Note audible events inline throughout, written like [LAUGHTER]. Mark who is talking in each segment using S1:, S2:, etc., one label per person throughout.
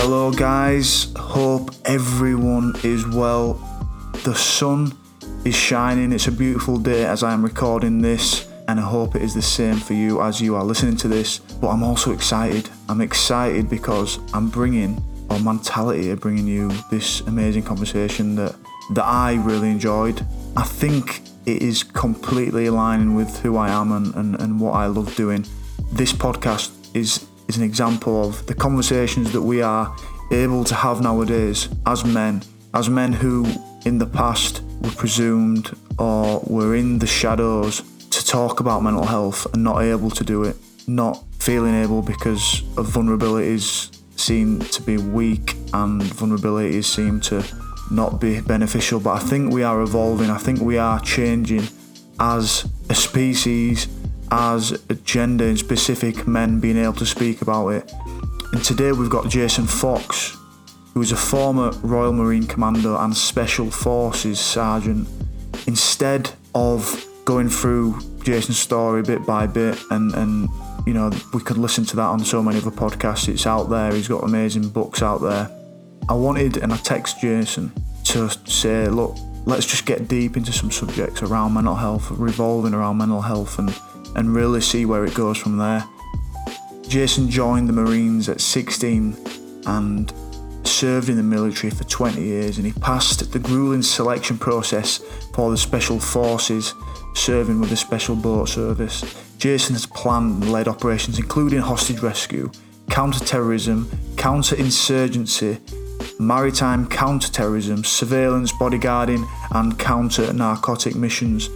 S1: Hello, guys. Hope everyone is well. The sun is shining. It's a beautiful day as I am recording this, and I hope it is the same for you as you are listening to this. But I'm also excited. I'm excited because I'm bringing, or mentality of bringing you this amazing conversation that that I really enjoyed. I think it is completely aligning with who I am and, and, and what I love doing. This podcast is is an example of the conversations that we are able to have nowadays as men, as men who in the past were presumed or were in the shadows to talk about mental health and not able to do it, not feeling able because of vulnerabilities seem to be weak and vulnerabilities seem to not be beneficial. But I think we are evolving, I think we are changing as a species as gender specific men being able to speak about it. And today we've got Jason Fox, who is a former Royal Marine Commando and Special Forces Sergeant. Instead of going through Jason's story bit by bit, and, and you know, we could listen to that on so many other podcasts, it's out there, he's got amazing books out there. I wanted, and I text Jason to say, look, let's just get deep into some subjects around mental health, revolving around mental health, and and really see where it goes from there. Jason joined the Marines at 16 and served in the military for 20 years and he passed the grueling selection process for the Special Forces, serving with the Special Boat Service. Jason has planned and led operations including hostage rescue, counter terrorism, counter insurgency, maritime counter terrorism, surveillance, bodyguarding, and counter narcotic missions.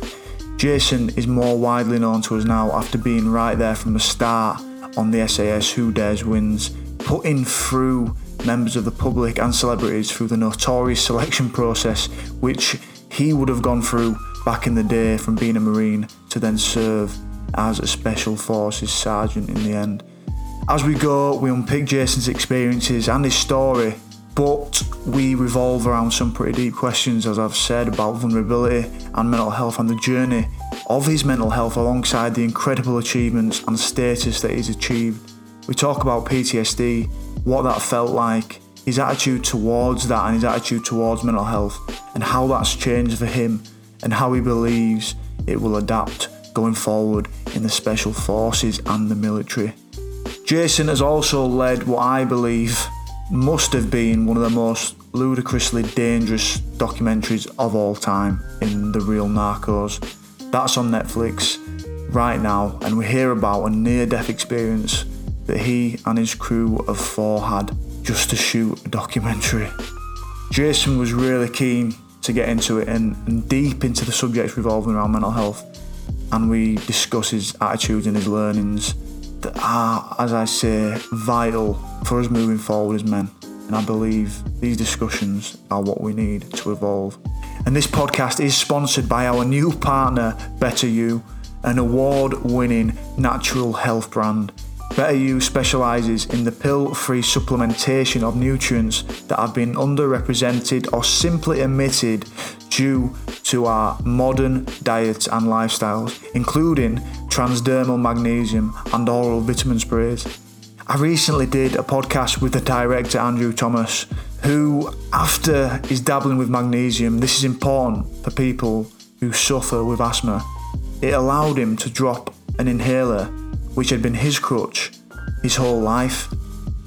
S1: Jason is more widely known to us now after being right there from the start on the SAS Who Dares Wins, putting through members of the public and celebrities through the notorious selection process, which he would have gone through back in the day from being a Marine to then serve as a Special Forces Sergeant in the end. As we go, we unpick Jason's experiences and his story but we revolve around some pretty deep questions, as I've said, about vulnerability and mental health and the journey of his mental health alongside the incredible achievements and status that he's achieved. We talk about PTSD, what that felt like, his attitude towards that and his attitude towards mental health, and how that's changed for him, and how he believes it will adapt going forward in the special forces and the military. Jason has also led what I believe must have been one of the most ludicrously dangerous documentaries of all time in The Real Narcos. That's on Netflix right now, and we hear about a near death experience that he and his crew of four had just to shoot a documentary. Jason was really keen to get into it and, and deep into the subjects revolving around mental health, and we discuss his attitudes and his learnings that are, as I say, vital for us moving forward as men. And I believe these discussions are what we need to evolve. And this podcast is sponsored by our new partner, Better You, an award winning natural health brand. Better You specialises in the pill free supplementation of nutrients that have been underrepresented or simply omitted due to our modern diets and lifestyles, including transdermal magnesium and oral vitamin sprays. I recently did a podcast with the director Andrew Thomas, who, after his dabbling with magnesium, this is important for people who suffer with asthma. It allowed him to drop an inhaler, which had been his crutch his whole life.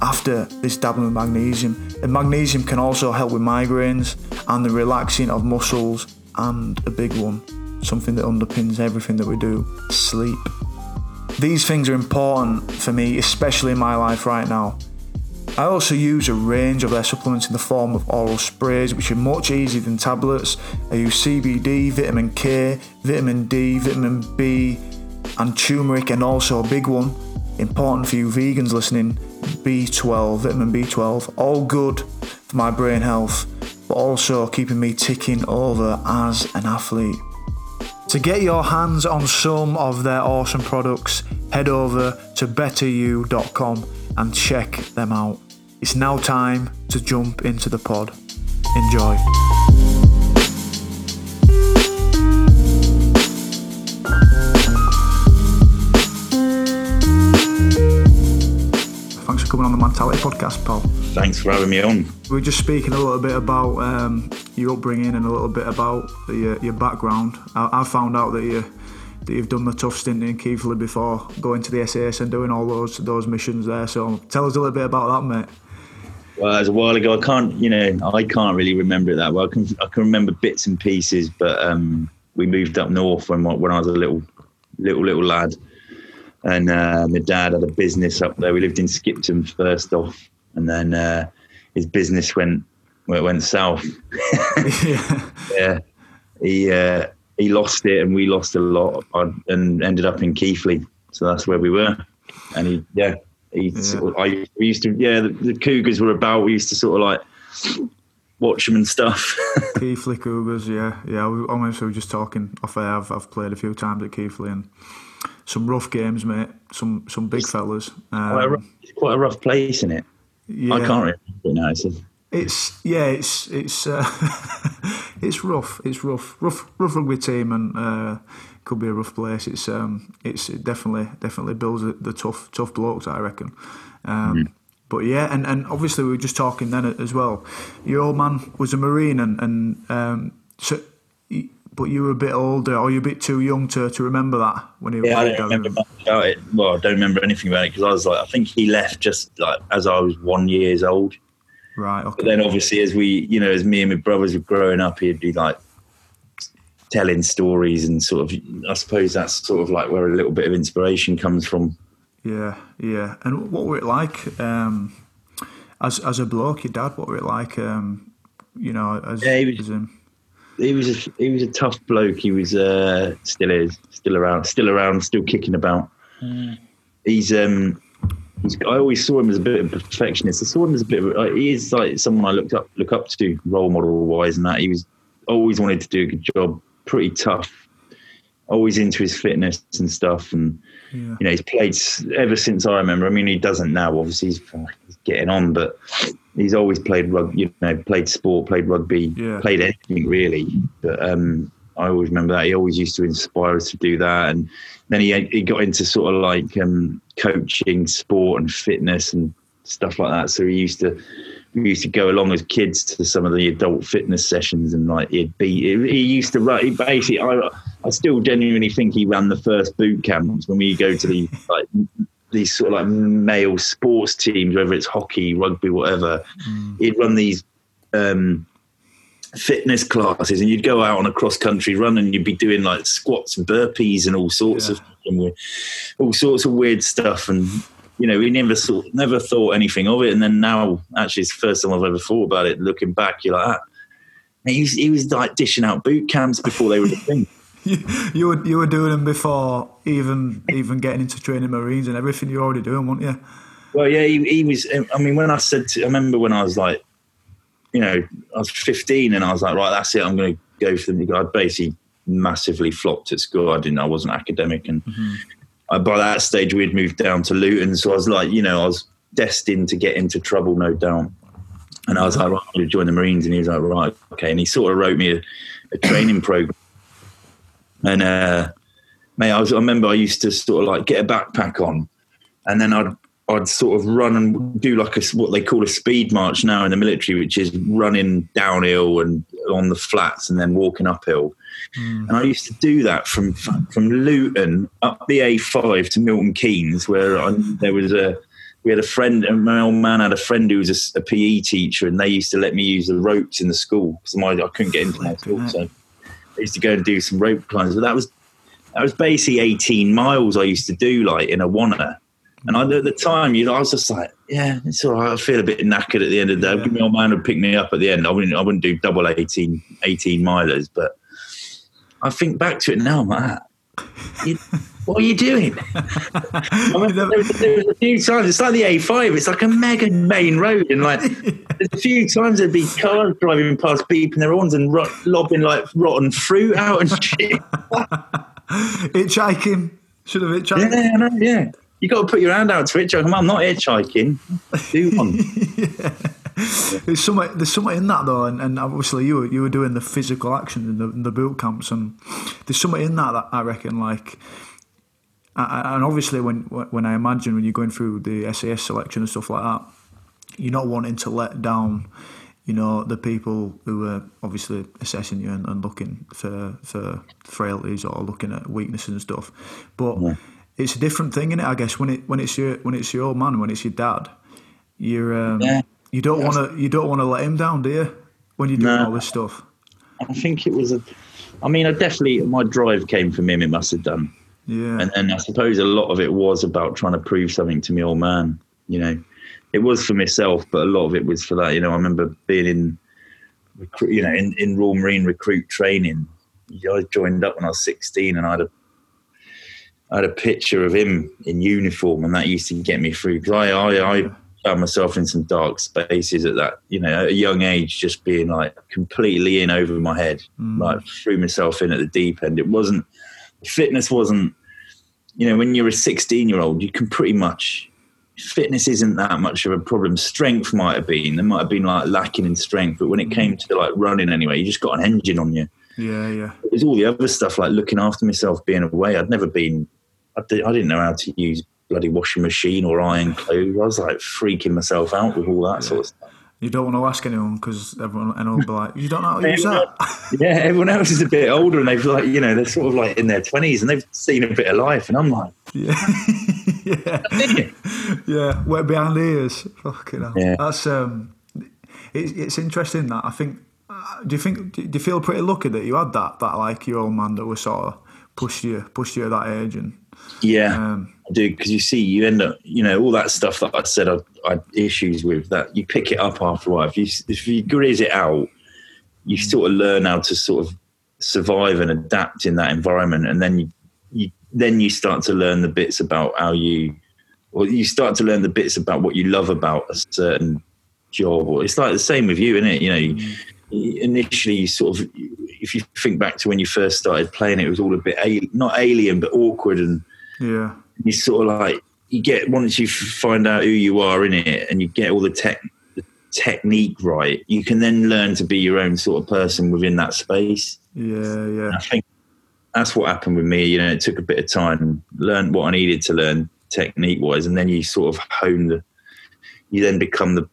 S1: After this dabbling with magnesium, and magnesium can also help with migraines and the relaxing of muscles, and a big one, something that underpins everything that we do sleep. These things are important for me, especially in my life right now. I also use a range of their supplements in the form of oral sprays, which are much easier than tablets. I use CBD, vitamin K, vitamin D, vitamin B, and turmeric, and also a big one, important for you vegans listening, B12, vitamin B12. All good for my brain health, but also keeping me ticking over as an athlete. To get your hands on some of their awesome products, head over to betteryou.com and check them out. It's now time to jump into the pod. Enjoy. Coming on the Podcast, Paul.
S2: Thanks for having me on.
S1: We were just speaking a little bit about um, your upbringing and a little bit about your, your background. I, I, found out that you that you've done the tough stint in Keighley before going to the SAS and doing all those those missions there. So tell us a little bit about that, mate.
S2: Well, as a while ago. I can't, you know, I can't really remember it that well. I can, I can remember bits and pieces, but um, we moved up north when when I was a little, little, little lad, and uh, my dad had a business up there. We lived in Skipton first off, and then uh, his business went well, went south. yeah. [LAUGHS] yeah, he uh, he lost it, and we lost a lot, and ended up in Keighley. So that's where we were, and he yeah he yeah. sort of, I we used to yeah the, the, Cougars were about. We used to sort of like watch them and stuff. [LAUGHS]
S1: Keighley Cougars, yeah, yeah. We, almost we were just talking off air. I've, I've played a few times at Keighley and some rough games, mate. Some some big fellas.
S2: Um, quite, a rough, quite a rough place, in it? Yeah. I can't remember it now. It's,
S1: it's yeah, it's it's uh, [LAUGHS] it's rough. It's rough, rough, rough rugby team, and uh, could be a rough place. It's um, it's it definitely definitely builds the tough tough blokes, I reckon. Um, mm. But yeah, and, and obviously we were just talking then as well. Your old man was a marine, and and um, so, but you were a bit older, or you're a bit too young to, to remember that when he.
S2: Yeah, I don't remember much about it. Well, I don't remember anything about it because I was like, I think he left just like as I was one years old.
S1: Right. Okay.
S2: But then obviously, as we, you know, as me and my brothers were growing up, he'd be like telling stories and sort of I suppose that's sort of like where a little bit of inspiration comes from.
S1: Yeah, yeah. And what were it like um, as as a bloke, your dad? What were it like? Um, you know, as,
S2: yeah, he was,
S1: in...
S2: he was a, he was a tough bloke. He was uh, still is still around, still around, still kicking about. Mm. He's um. He's, I always saw him as a bit of a perfectionist. I saw him as a bit of a, he is like someone I looked up look up to role model wise, and that he was always wanted to do a good job pretty tough, always into his fitness and stuff. And yeah. you know, he's played ever since I remember. I mean, he doesn't now. Obviously, he's, he's getting on, but he's always played rugby. You know, played sport, played rugby, yeah. played anything really. But um, I always remember that he always used to inspire us to do that. And then he he got into sort of like um, coaching, sport, and fitness and stuff like that. So he used to we used to go along as kids to some of the adult fitness sessions and like he'd be he used to run he basically I, I still genuinely think he ran the first boot camps when we go to the like these sort of like male sports teams whether it's hockey rugby whatever mm. he'd run these um, fitness classes and you'd go out on a cross country run and you'd be doing like squats and burpees and all sorts yeah. of all sorts of weird stuff and you know, we never thought, never thought anything of it. And then now, actually, it's the first time I've ever thought about it. Looking back, you're like, ah, he was, he was like dishing out boot camps before they were a thing.
S1: You, [LAUGHS] you were you were doing them before even even getting into training Marines and everything. You're already doing, weren't you?
S2: Well, yeah, he, he was. I mean, when I said, to, I remember when I was like, you know, I was 15 and I was like, right, that's it. I'm going to go for them. I basically massively flopped at school. I didn't. I wasn't academic, and mm-hmm uh, by that stage we'd moved down to Luton, so I was like, you know, I was destined to get into trouble, no doubt. And I was like, right, I'm going to join the Marines, and he was like, right, okay. And he sort of wrote me a, a training program. And uh, mate, I, was, I remember I used to sort of like get a backpack on, and then I'd I'd sort of run and do like a what they call a speed march now in the military, which is running downhill and on the flats and then walking uphill. Mm. And I used to do that from from Luton up the A5 to Milton Keynes, where I, there was a we had a friend, and my old man had a friend who was a, a, PE teacher, and they used to let me use the ropes in the school because I couldn't get into my school, so I used to go and do some rope climbs. But that was that was basically 18 miles I used to do like in a wanna. And I, at the time, you know, I was just like, yeah, it's all right. I feel a bit knackered at the end of the day. Yeah. My old man would pick me up at the end. I wouldn't, I wouldn't do double 18, 18 milers, but I think back to it now, I'm like, ah, you, what are you doing? [LAUGHS] I mean, there, was, there, was, a few times, it's like the A5, it's like a mega main road. And like, [LAUGHS] there's a few times there'd be cars driving past beeping their horns and ro- lobbing like rotten fruit out and shit. [LAUGHS]
S1: hitchhiking. Should have hitchhiked.
S2: Yeah, know, yeah. You got to put your hand out to hitchhike. I'm not hitchhiking. Do one.
S1: yeah there's something there's in that though, and, and obviously you were you were doing the physical action in the, in the boot camps, and there's something in that that I reckon like and obviously when when I imagine when you're going through the SAS selection and stuff like that, you're not wanting to let down, you know, the people who are obviously assessing you and, and looking for for frailties or looking at weaknesses and stuff. But yeah. it's a different thing in it, I guess. When it when it's your when it's your old man, when it's your dad, you're um, yeah. you don't want to you don't want to let him down, do you? When you're doing no. all this stuff.
S2: I think it was a. I mean, I definitely my drive came from him. It must have done
S1: yeah.
S2: And then I suppose a lot of it was about trying to prove something to me old man. You know, it was for myself, but a lot of it was for that. You know, I remember being in, you know, in, in Royal Marine recruit training. I joined up when I was 16 and I had a I had a picture of him in uniform, and that used to get me through because I, I, I found myself in some dark spaces at that, you know, at a young age, just being like completely in over my head, mm. like threw myself in at the deep end. It wasn't fitness wasn't, you know, when you're a 16 year old, you can pretty much, fitness isn't that much of a problem. Strength might have been, there might have been like lacking in strength, but when it came mm. to like running anyway, you just got an engine on you.
S1: Yeah, yeah.
S2: There's all the other stuff like looking after myself, being away. I'd never been, I, did, I didn't know how to use bloody washing machine or iron clothes. I was like freaking myself out with all that yeah. sort of stuff.
S1: You don't want to ask anyone because everyone and will be like, "You don't know how to use that."
S2: yeah, everyone else is a bit older and they've like, you know, they're sort of like in their twenties and they've seen a bit of life, and I'm like,
S1: yeah, [LAUGHS] yeah, yeah, wet behind the ears. Fucking hell. Yeah. That's um, it's it's interesting that I think. Uh, do you think? Do you feel pretty lucky that you had that that like your old man that was sort of pushed you pushed you at that age and
S2: yeah, um, I do because you see, you end up, you know, all that stuff that I said I, I had issues with. That you pick it up after a while. If you if you grizz it out, you mm. sort of learn how to sort of survive and adapt in that environment, and then you, you then you start to learn the bits about how you, or you start to learn the bits about what you love about a certain job. Or it's like the same with you, isn't it? You know. Mm. You, initially you sort of if you think back to when you first started playing it was all a bit not alien but awkward and
S1: yeah.
S2: You sort of like you get once you find out who you are in it, and you get all the tech the technique right, you can then learn to be your own sort of person within that space.
S1: Yeah, yeah.
S2: I think that's what happened with me. You know, it took a bit of time, learn what I needed to learn technique wise, and then you sort of hone the. You then become the.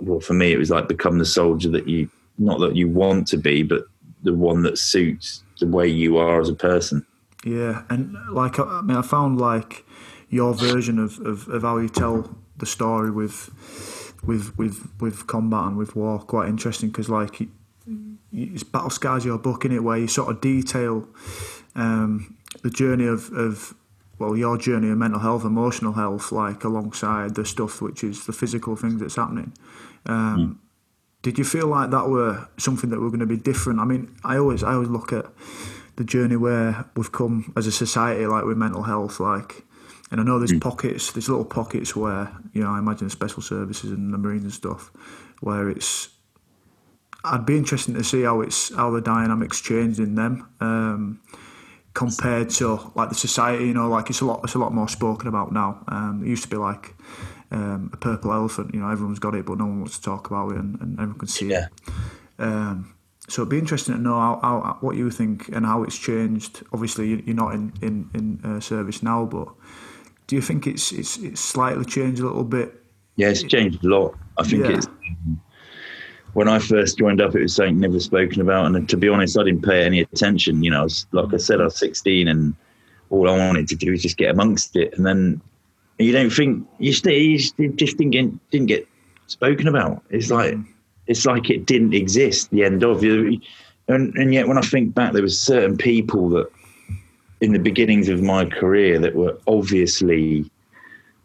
S2: Well, for me, it was like become the soldier that you not that you want to be, but the one that suits the way you are as a person.
S1: Yeah, and like I mean, I found like your version of, of, of how you tell the story with with with with combat and with war quite interesting because like it's battle scars your book in it where you sort of detail um, the journey of, of well your journey of mental health emotional health like alongside the stuff which is the physical things that's happening um, mm. did you feel like that were something that were going to be different i mean i always i always look at the journey where we've come as a society, like with mental health, like. And I know there's mm. pockets, there's little pockets where you know I imagine special services and the Marines and stuff, where it's. I'd be interested to see how it's how the dynamics changed in them um, compared to like the society. You know, like it's a lot it's a lot more spoken about now. Um, it used to be like um, a purple elephant. You know, everyone's got it, but no one wants to talk about it, and, and everyone can see
S2: yeah.
S1: it. Um, so it'd be interesting to know how, how, what you think and how it's changed. Obviously, you're not in in, in uh, service now, but do you think it's it's it's slightly changed a little bit?
S2: Yeah, it's changed a lot. I think yeah. it's when I first joined up, it was something never spoken about, and to be honest, I didn't pay any attention. You know, I was, like I said, I was 16, and all I wanted to do was just get amongst it, and then you don't think you, just, you just didn't get, didn't get spoken about. It's like. It's like it didn't exist. The end of you, and, and yet when I think back, there was certain people that in the beginnings of my career that were obviously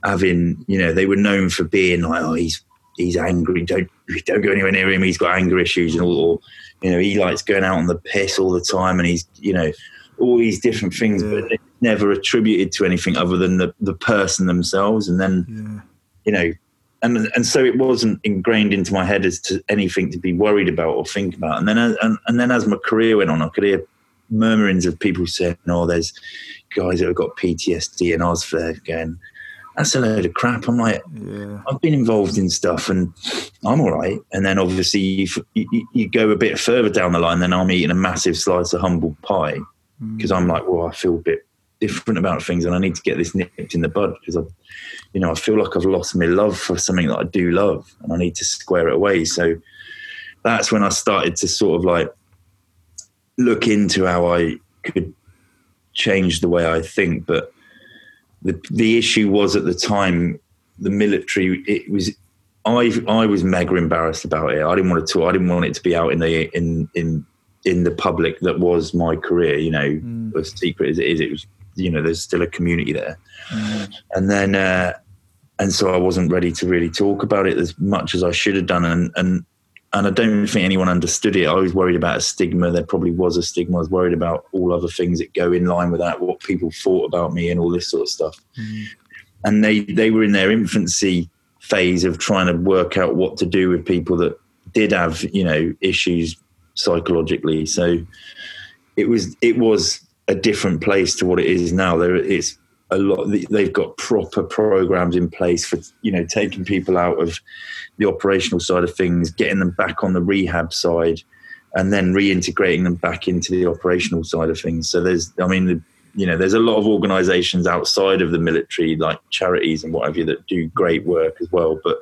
S2: having, you know, they were known for being like, oh, he's he's angry. Don't don't go anywhere near him. He's got anger issues and all. Or, you know, he likes going out on the piss all the time, and he's you know all these different things, yeah. but never attributed to anything other than the the person themselves. And then, yeah. you know, and and so it wasn't ingrained into my head as to anything to be worried about or think about. And then and, and then as my career went on, I could hear murmurings of people saying, "Oh, there's guys that have got PTSD and OSFED going." That's a load of crap. I'm like, yeah. I've been involved in stuff and I'm all right. And then obviously you, you, you go a bit further down the line, then I'm eating a massive slice of humble pie because mm. I'm like, well, I feel a bit different about things, and I need to get this nipped in the bud because I, you know, I feel like I've lost my love for something that I do love, and I need to square it away. So that's when I started to sort of like look into how I could change the way I think. But the the issue was at the time the military. It was I I was mega embarrassed about it. I didn't want to talk. I didn't want it to be out in the in in in the public that was my career. You know, mm. as secret as it is, it was. You know, there's still a community there, mm. and then. Uh, and so I wasn't ready to really talk about it as much as I should have done. And, and and I don't think anyone understood it. I was worried about a stigma. There probably was a stigma. I was worried about all other things that go in line with that, what people thought about me, and all this sort of stuff. Mm. And they they were in their infancy phase of trying to work out what to do with people that did have you know issues psychologically. So it was it was a different place to what it is now. There it's a lot. They've got proper programs in place for you know taking people out of the operational side of things, getting them back on the rehab side, and then reintegrating them back into the operational side of things. So there's, I mean, the, you know, there's a lot of organisations outside of the military, like charities and what have you, that do great work as well. But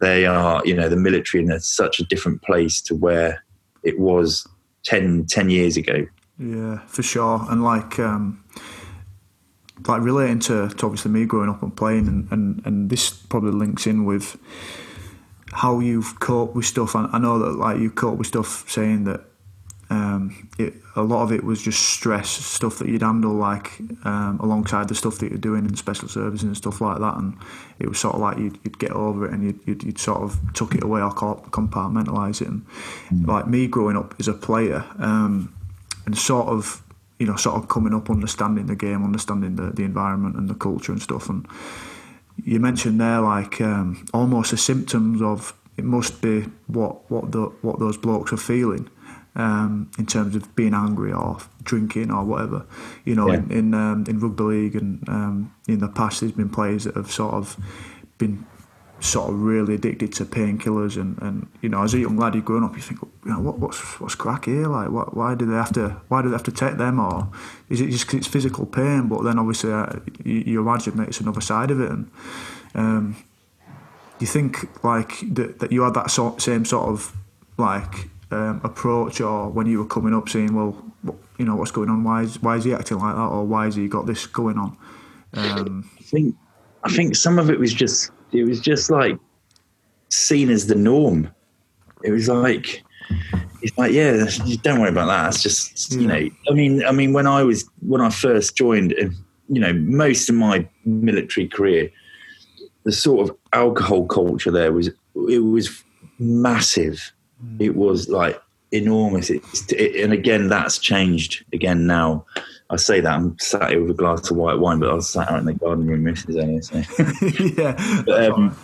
S2: they are, you know, the military in such a different place to where it was 10, 10 years ago.
S1: Yeah, for sure. And like, um, like relating to, to obviously me growing up and playing, and, and, and this probably links in with how you've coped with stuff. And I know that like you coped with stuff saying that um, it, a lot of it was just stress stuff that you'd handle like um, alongside the stuff that you're doing in special services and stuff like that and it was sort of like you'd, you'd get over it and you'd, you'd, you'd, sort of tuck it away or compartmentalise it and mm. like me growing up as a player um, and sort of you know sort of coming up understanding the game understanding the, the environment and the culture and stuff and you mentioned there like um, almost the symptoms of it must be what what the what those blokes are feeling um, in terms of being angry or drinking or whatever. You know, yeah. in in, um, in rugby league and um, in the past, there's been players that have sort of been sort of really addicted to painkillers and, and you know as a young lad you're growing up you think you know what, what's what's crack here? Like what, why do they have to why do they have to take them or is it just cause it's physical pain? But then obviously uh, you, you, imagine that it's another side of it and um, you think like that, that you had that sort, same sort of like um, approach or when you were coming up saying well what, you know what's going on? Why is, why is he acting like that or why has he got this going on?
S2: Um, I think I think some of it was just it was just like seen as the norm. It was like it's like yeah, don't worry about that. It's just you know, I mean, I mean, when I was when I first joined, uh, you know, most of my military career, the sort of alcohol culture there was it was massive. Mm. It was like enormous. It's, it, and again, that's changed again now. I say that I'm sat here with a glass of white wine, but I was sat out in the garden room yesterday. So. [LAUGHS]
S1: yeah,
S2: but, um,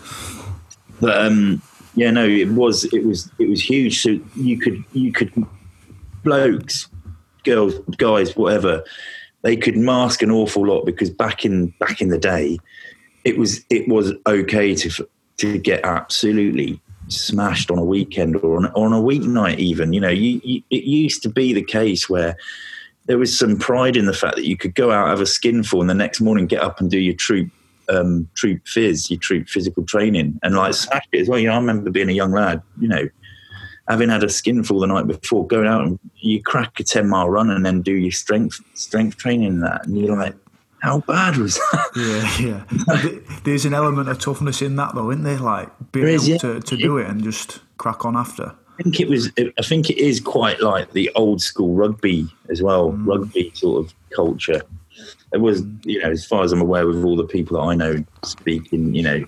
S2: but um, yeah, no, it was it was it was huge. So you could you could blokes, girls, guys, whatever, they could mask an awful lot because back in back in the day, it was it was okay to to get absolutely smashed on a weekend or on, on a weeknight even you know you, you, it used to be the case where there was some pride in the fact that you could go out have a skinful and the next morning get up and do your troop um, troop phys, your troop physical training, and like smash it as well. You know, I remember being a young lad, you know, having had a skinful the night before, going out and you crack a ten mile run and then do your strength strength training and that, and you're like, how bad was
S1: that? Yeah, yeah. [LAUGHS] There's an element of toughness in that, though, isn't there? Like being is, able yeah. to, to do it and just crack on after.
S2: I think it was. I think it is quite like the old school rugby as well, mm. rugby sort of culture. It was, you know, as far as I'm aware, with all the people that I know speaking, you know,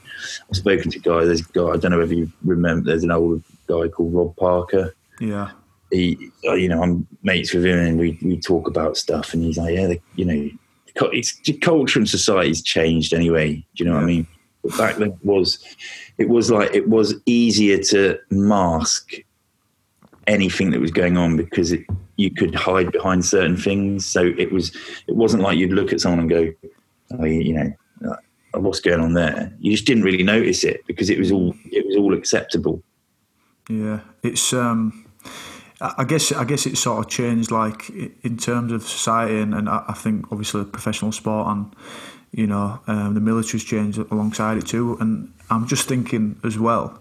S2: I've spoken to guys. There's a guy I don't know if you remember. There's an old guy called Rob Parker.
S1: Yeah.
S2: He, uh, you know, I'm mates with him, and we we talk about stuff, and he's like, yeah, the, you know, it's culture and society's changed anyway. Do you know yeah. what I mean? But back then it was, it was like it was easier to mask anything that was going on because it, you could hide behind certain things. So it was it wasn't like you'd look at someone and go, oh, you know, uh, what's going on there? You just didn't really notice it because it was all it was all acceptable.
S1: Yeah, it's um, I guess I guess it's sort of changed, like in terms of society, and, and I think obviously professional sport and you know um, the military's changed alongside it too. And I'm just thinking as well,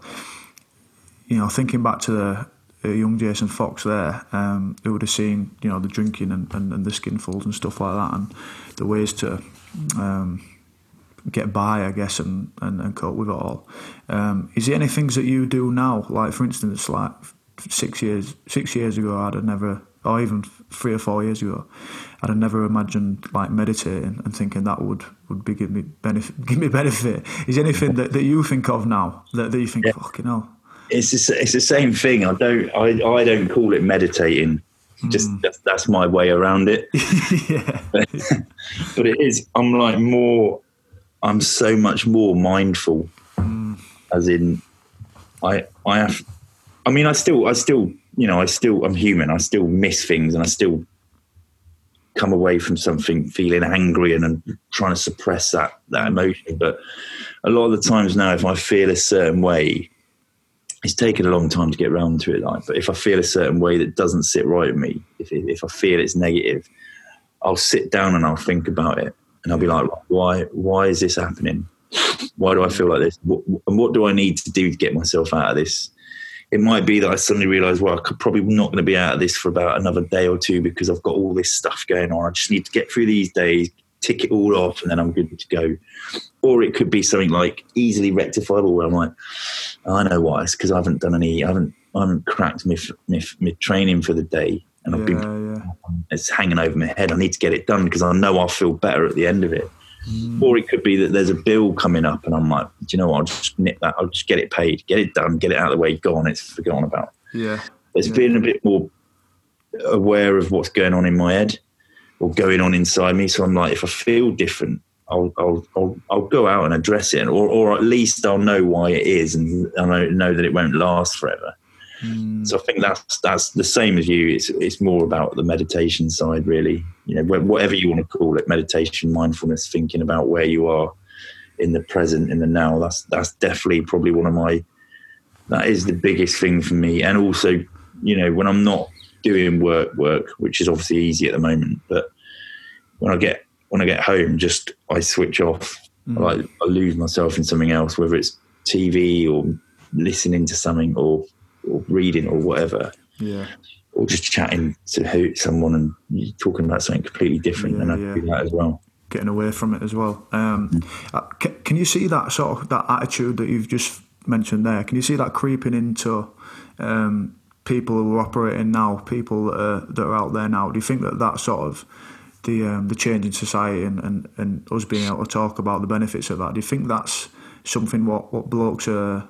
S1: you know, thinking back to the young Jason Fox there, um, who would have seen you know the drinking and, and, and the skinfuls and stuff like that, and the ways to um, get by, I guess, and, and, and cope with it all. Um, is there any things that you do now, like for instance, like six years six years ago, I'd have never, or even three or four years ago, I'd have never imagined like meditating and thinking that would would be give me benefit. [LAUGHS] Give me benefit. Is anything that, that you think of now that, that you think, yeah. fucking hell?
S2: It's the, it's the same thing. I don't I, I don't call it meditating. Just mm. that's, that's, my way around it. [LAUGHS] but, [LAUGHS] but it is. I'm like more. I'm so much more mindful. Mm. As in, I I have. I mean, I still I still you know I still I'm human. I still miss things, and I still come away from something feeling angry and, and trying to suppress that that emotion. But a lot of the times now, if I feel a certain way, it's taken a long time to get around to it. Like, but if I feel a certain way that doesn't sit right with me, if if I feel it's negative, I'll sit down and I'll think about it, and I'll be like, why why is this happening? Why do I feel like this? What, and what do I need to do to get myself out of this? It might be that I suddenly realise, well, I'm probably not going to be out of this for about another day or two because I've got all this stuff going on. I just need to get through these days, tick it all off, and then I'm good to go. Or it could be something like easily rectifiable, where I'm like, I know why. It's because I haven't done any, I haven't, I haven't cracked my, my, my training for the day, and I've yeah, been, yeah. it's hanging over my head. I need to get it done because I know I'll feel better at the end of it. Mm. Or it could be that there's a bill coming up, and I'm like, do you know what? I'll just nip that. I'll just get it paid, get it done, get it out of the way, gone. It's forgotten about.
S1: Yeah,
S2: it's
S1: yeah.
S2: being a bit more aware of what's going on in my head or going on inside me. So I'm like, if I feel different, I'll I'll I'll, I'll go out and address it, or or at least I'll know why it is, and I know, know that it won't last forever. Mm. So I think that's that's the same as you. It's it's more about the meditation side, really. You know, whatever you want to call it, meditation, mindfulness, thinking about where you are in the present, in the now. That's that's definitely probably one of my. That is the biggest thing for me, and also, you know, when I'm not doing work work, which is obviously easy at the moment. But when I get when I get home, just I switch off. Mm. I, I lose myself in something else, whether it's TV or listening to something or or reading or whatever.
S1: Yeah.
S2: Or just chatting to who, someone and talking about something completely different, yeah, and I yeah. do that as well.
S1: Getting away from it as well. Um, mm. uh, can, can you see that sort of that attitude that you've just mentioned there? Can you see that creeping into um, people who are operating now, people that are, that are out there now? Do you think that that sort of the um, the change in society and, and, and us being able to talk about the benefits of that? Do you think that's something what, what blokes are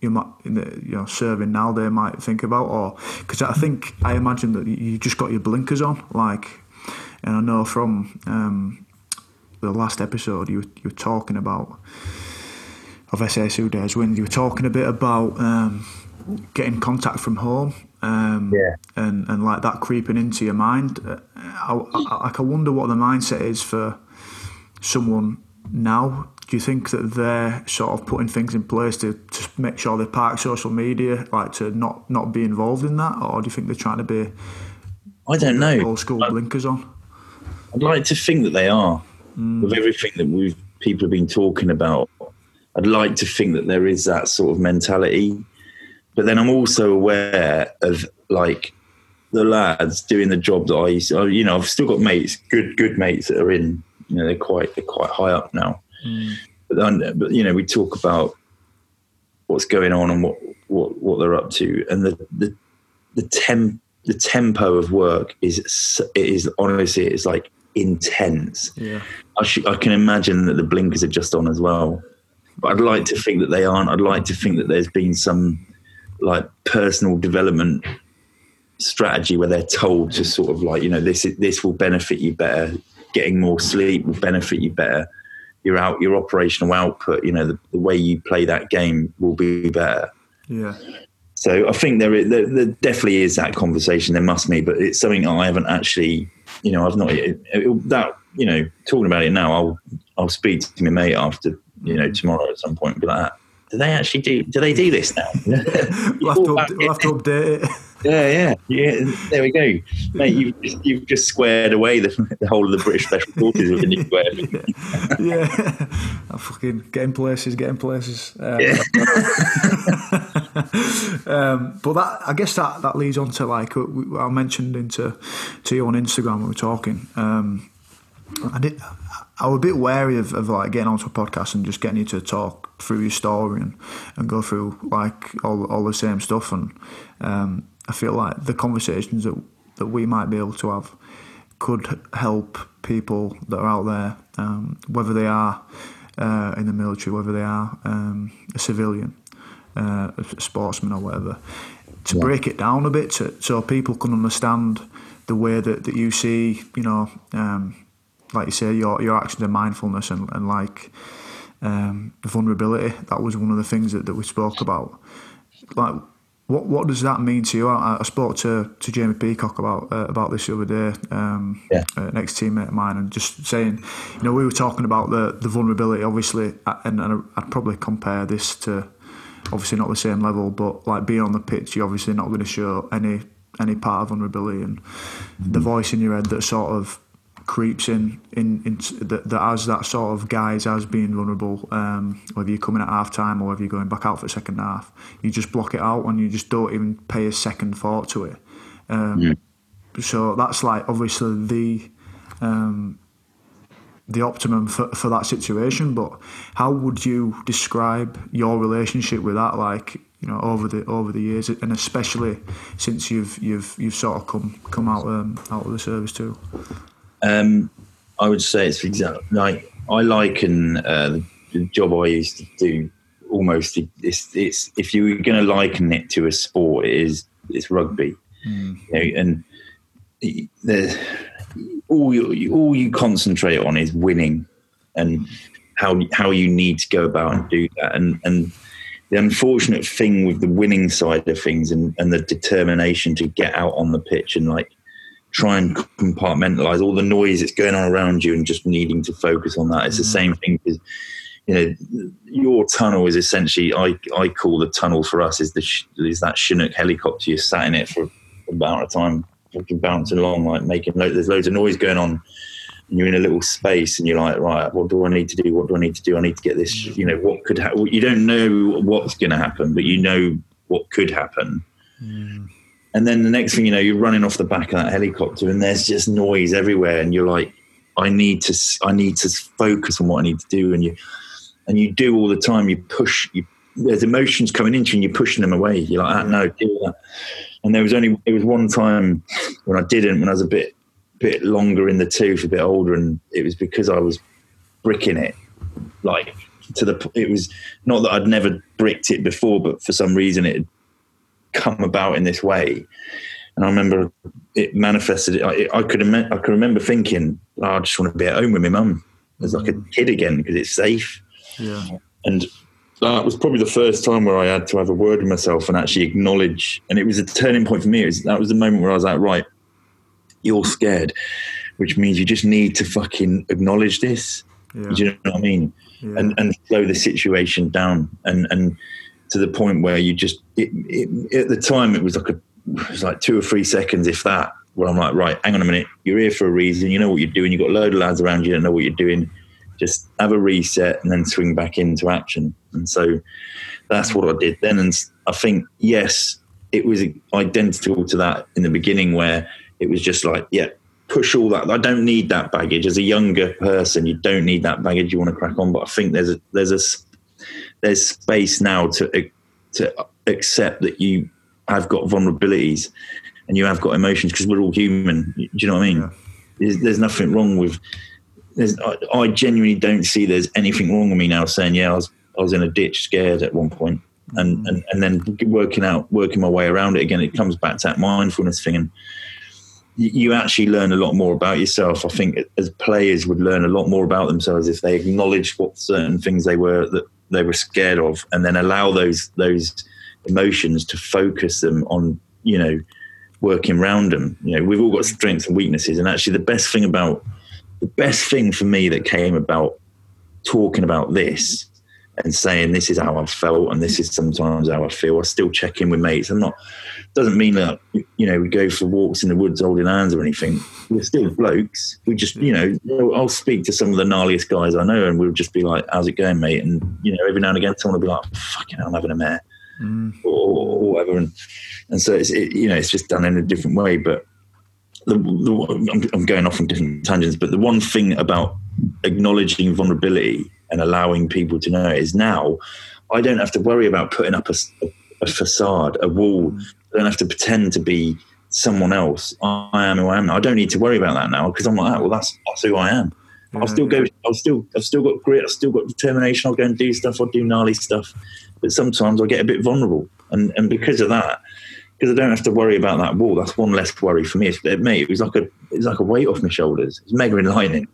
S1: you might you know serving now they might think about or because I think I imagine that you just got your blinkers on like and I know from um, the last episode you you were talking about of SSU days when you were talking a bit about um, getting contact from home um,
S2: yeah.
S1: and, and like that creeping into your mind. I, I, I wonder what the mindset is for someone now. Do you think that they're sort of putting things in place to, to make sure they park social media, like to not, not be involved in that, or do you think they're trying to be?
S2: I don't know.
S1: Old school I, blinkers on.
S2: I'd like to think that they are. Mm. With everything that we've people have been talking about, I'd like to think that there is that sort of mentality but then I'm also aware of like the lads doing the job that I used to, you know, I've still got mates, good, good mates that are in, you know, they're quite, they're quite high up now. Mm. But then, but you know, we talk about what's going on and what, what, what they're up to. And the, the, the temp, the tempo of work is, it is honestly, it's like intense.
S1: Yeah. I,
S2: sh- I can imagine that the blinkers are just on as well. But I'd like to think that they aren't. I'd like to think that there's been some like personal development strategy where they're told to sort of like you know this this will benefit you better. Getting more sleep will benefit you better. Your out your operational output you know the, the way you play that game will be better.
S1: Yeah.
S2: So i think there, is, there, there definitely is that conversation. There must be but it's something i haven't actually you know i've not it, it, that you know talking about it now i'll i'll speak to my mate after you know tomorrow at some point be like do they actually do? Do they do this now? [LAUGHS]
S1: we'll, have to, we'll have to update it.
S2: Yeah, yeah, yeah. There we go, mate. You've just, you've just squared away the, the whole of the British Special Forces with a new [LAUGHS]
S1: yeah, [LAUGHS] I'm fucking getting places, getting places. Um,
S2: Yeah.
S1: um, but that, I guess that that leads on to like I mentioned into to you on Instagram when we were talking. Um, I did. I was a bit wary of, of like getting onto a podcast and just getting you to talk through your story and, and go through like all all the same stuff. And um, I feel like the conversations that that we might be able to have could help people that are out there, um, whether they are uh, in the military, whether they are um, a civilian, uh, a sportsman or whatever, to break it down a bit to, so people can understand the way that, that you see, you know, um, like you say, your your actions and mindfulness and, and like um, vulnerability. That was one of the things that, that we spoke about. Like, what what does that mean to you? I, I spoke to, to Jamie Peacock about uh, about this the other day, um,
S2: Yeah.
S1: uh, an ex teammate of mine, and just saying, you know, we were talking about the, the vulnerability, obviously, and, and I'd probably compare this to obviously not the same level, but like being on the pitch, you're obviously not going to show any any part of vulnerability, and the voice in your head that sort of creeps in in, in that, that has that sort of guys as being vulnerable. Um, whether you're coming at half time or whether you're going back out for second half, you just block it out and you just don't even pay a second thought to it. Um, So that's like obviously the um, the optimum for, for that situation. But how would you describe your relationship with that? Like you know over the over the years, and especially since you've you've you've sort of come come out um, out of the service too.
S2: Um, I would say it's exactly like I liken uh, the, job I used to do almost. It's, it's if you were going to liken it to a sport, it is it's rugby, you know, and the all you all you concentrate on is winning and how how you need to go about and do that and and the unfortunate thing with the winning side of things and, and the determination to get out on the pitch and like try and compartmentalize all the noise that's going on around you and just needing to focus on that. It's the mm. same thing as you know your tunnel is essentially I I call the tunnel for us is the is that Chinook helicopter you sat in it for about a time fucking bouncing along like making lo- there's loads of noise going on. And you're in a little space and you're like right what do I need to do? What do I need to do? I need to get this you know what could happen you don't know what's going to happen but you know what could happen mm. And then the next thing you know, you're running off the back of that helicopter, and there's just noise everywhere, and you're like, I need to, I need to focus on what I need to do, and you, and you do all the time. You push, you, there's emotions coming into you, and you're pushing them away. You're like, ah, no, deal that. And there was only, it was one time when I didn't, when I was a bit, bit longer in the tooth, a bit older, and it was because I was bricking it, like to the, it was not that I'd never bricked it before, but for some reason it come about in this way. And I remember it manifested. I, I could I could remember thinking, oh, I just want to be at home with my mum as like a mm. kid again because it's safe.
S1: Yeah,
S2: And that was probably the first time where I had to have a word with myself and actually acknowledge. And it was a turning point for me. It was, that was the moment where I was like, right, you're scared, which means you just need to fucking acknowledge this.
S1: yeah,
S2: Do you know what I mean?
S1: yeah.
S2: and and slow the situation down and and to the point where you just it, it, at the time it was like a it was like two or three seconds if that where I'm like right hang on a minute you're here for a reason you know what you're doing you've got a load of lads around you don't know what you're doing just have a reset and then swing back into action and so that's what I did then and I think yes it was identical to that in the beginning where it was just like yeah push all that. I don't need that baggage as a younger person. You don't need that baggage. You want to crack on, but I think there's a, there's a there's space now to uh, to accept that you have got vulnerabilities and you have got emotions because we're all human. Do you know what I mean?
S1: Yeah.
S2: There's, there's nothing wrong with. There's, I, I genuinely don't see there's anything wrong with me now saying yeah I was I was in a ditch scared at one point and mm. and and then working out working my way around it again. It comes back to that mindfulness thing and you you actually learn a lot more about yourself. I think as players would learn a lot more about themselves if they acknowledge what certain things they were that they were scared of, and then allow those those emotions to focus them on you know working around them. You know, we've all got strengths and weaknesses, and actually the best thing about the best thing for me that came about talking about this and saying this is how I've felt and this is sometimes how I feel. I still check in with mates. I'm not doesn't mean that you know we go for walks in the woods holding hands or anything. We're still blokes. We just you know I'll speak to some of the gnarliest guys I know and we'll just be like, "How's it going, mate?" And you know every now and again someone will be like, "Fucking, hell, I'm having a mare," mm. or, or, whatever. And and so it's it, you know it's just done in a different way. But the, the, I'm, I'm going off on different tangents. But the one thing about acknowledging vulnerability and allowing people to know is now I don't have to worry about putting up a, a facade, a wall. I don't have to pretend to be someone else. I am who I am. Now. I don't need to worry about that now because I'm like, oh, well, that's, that's who I am. I'll still go. Mm. I'll still. I've still got grit. I've still got determination. I'll go and do stuff. I'll do gnarly stuff. But sometimes I get a bit vulnerable, and and because of that, because I don't have to worry about that wall. That's one less worry for me. It's, me, it was like a it was like a weight off my shoulders. It's mega enlightening.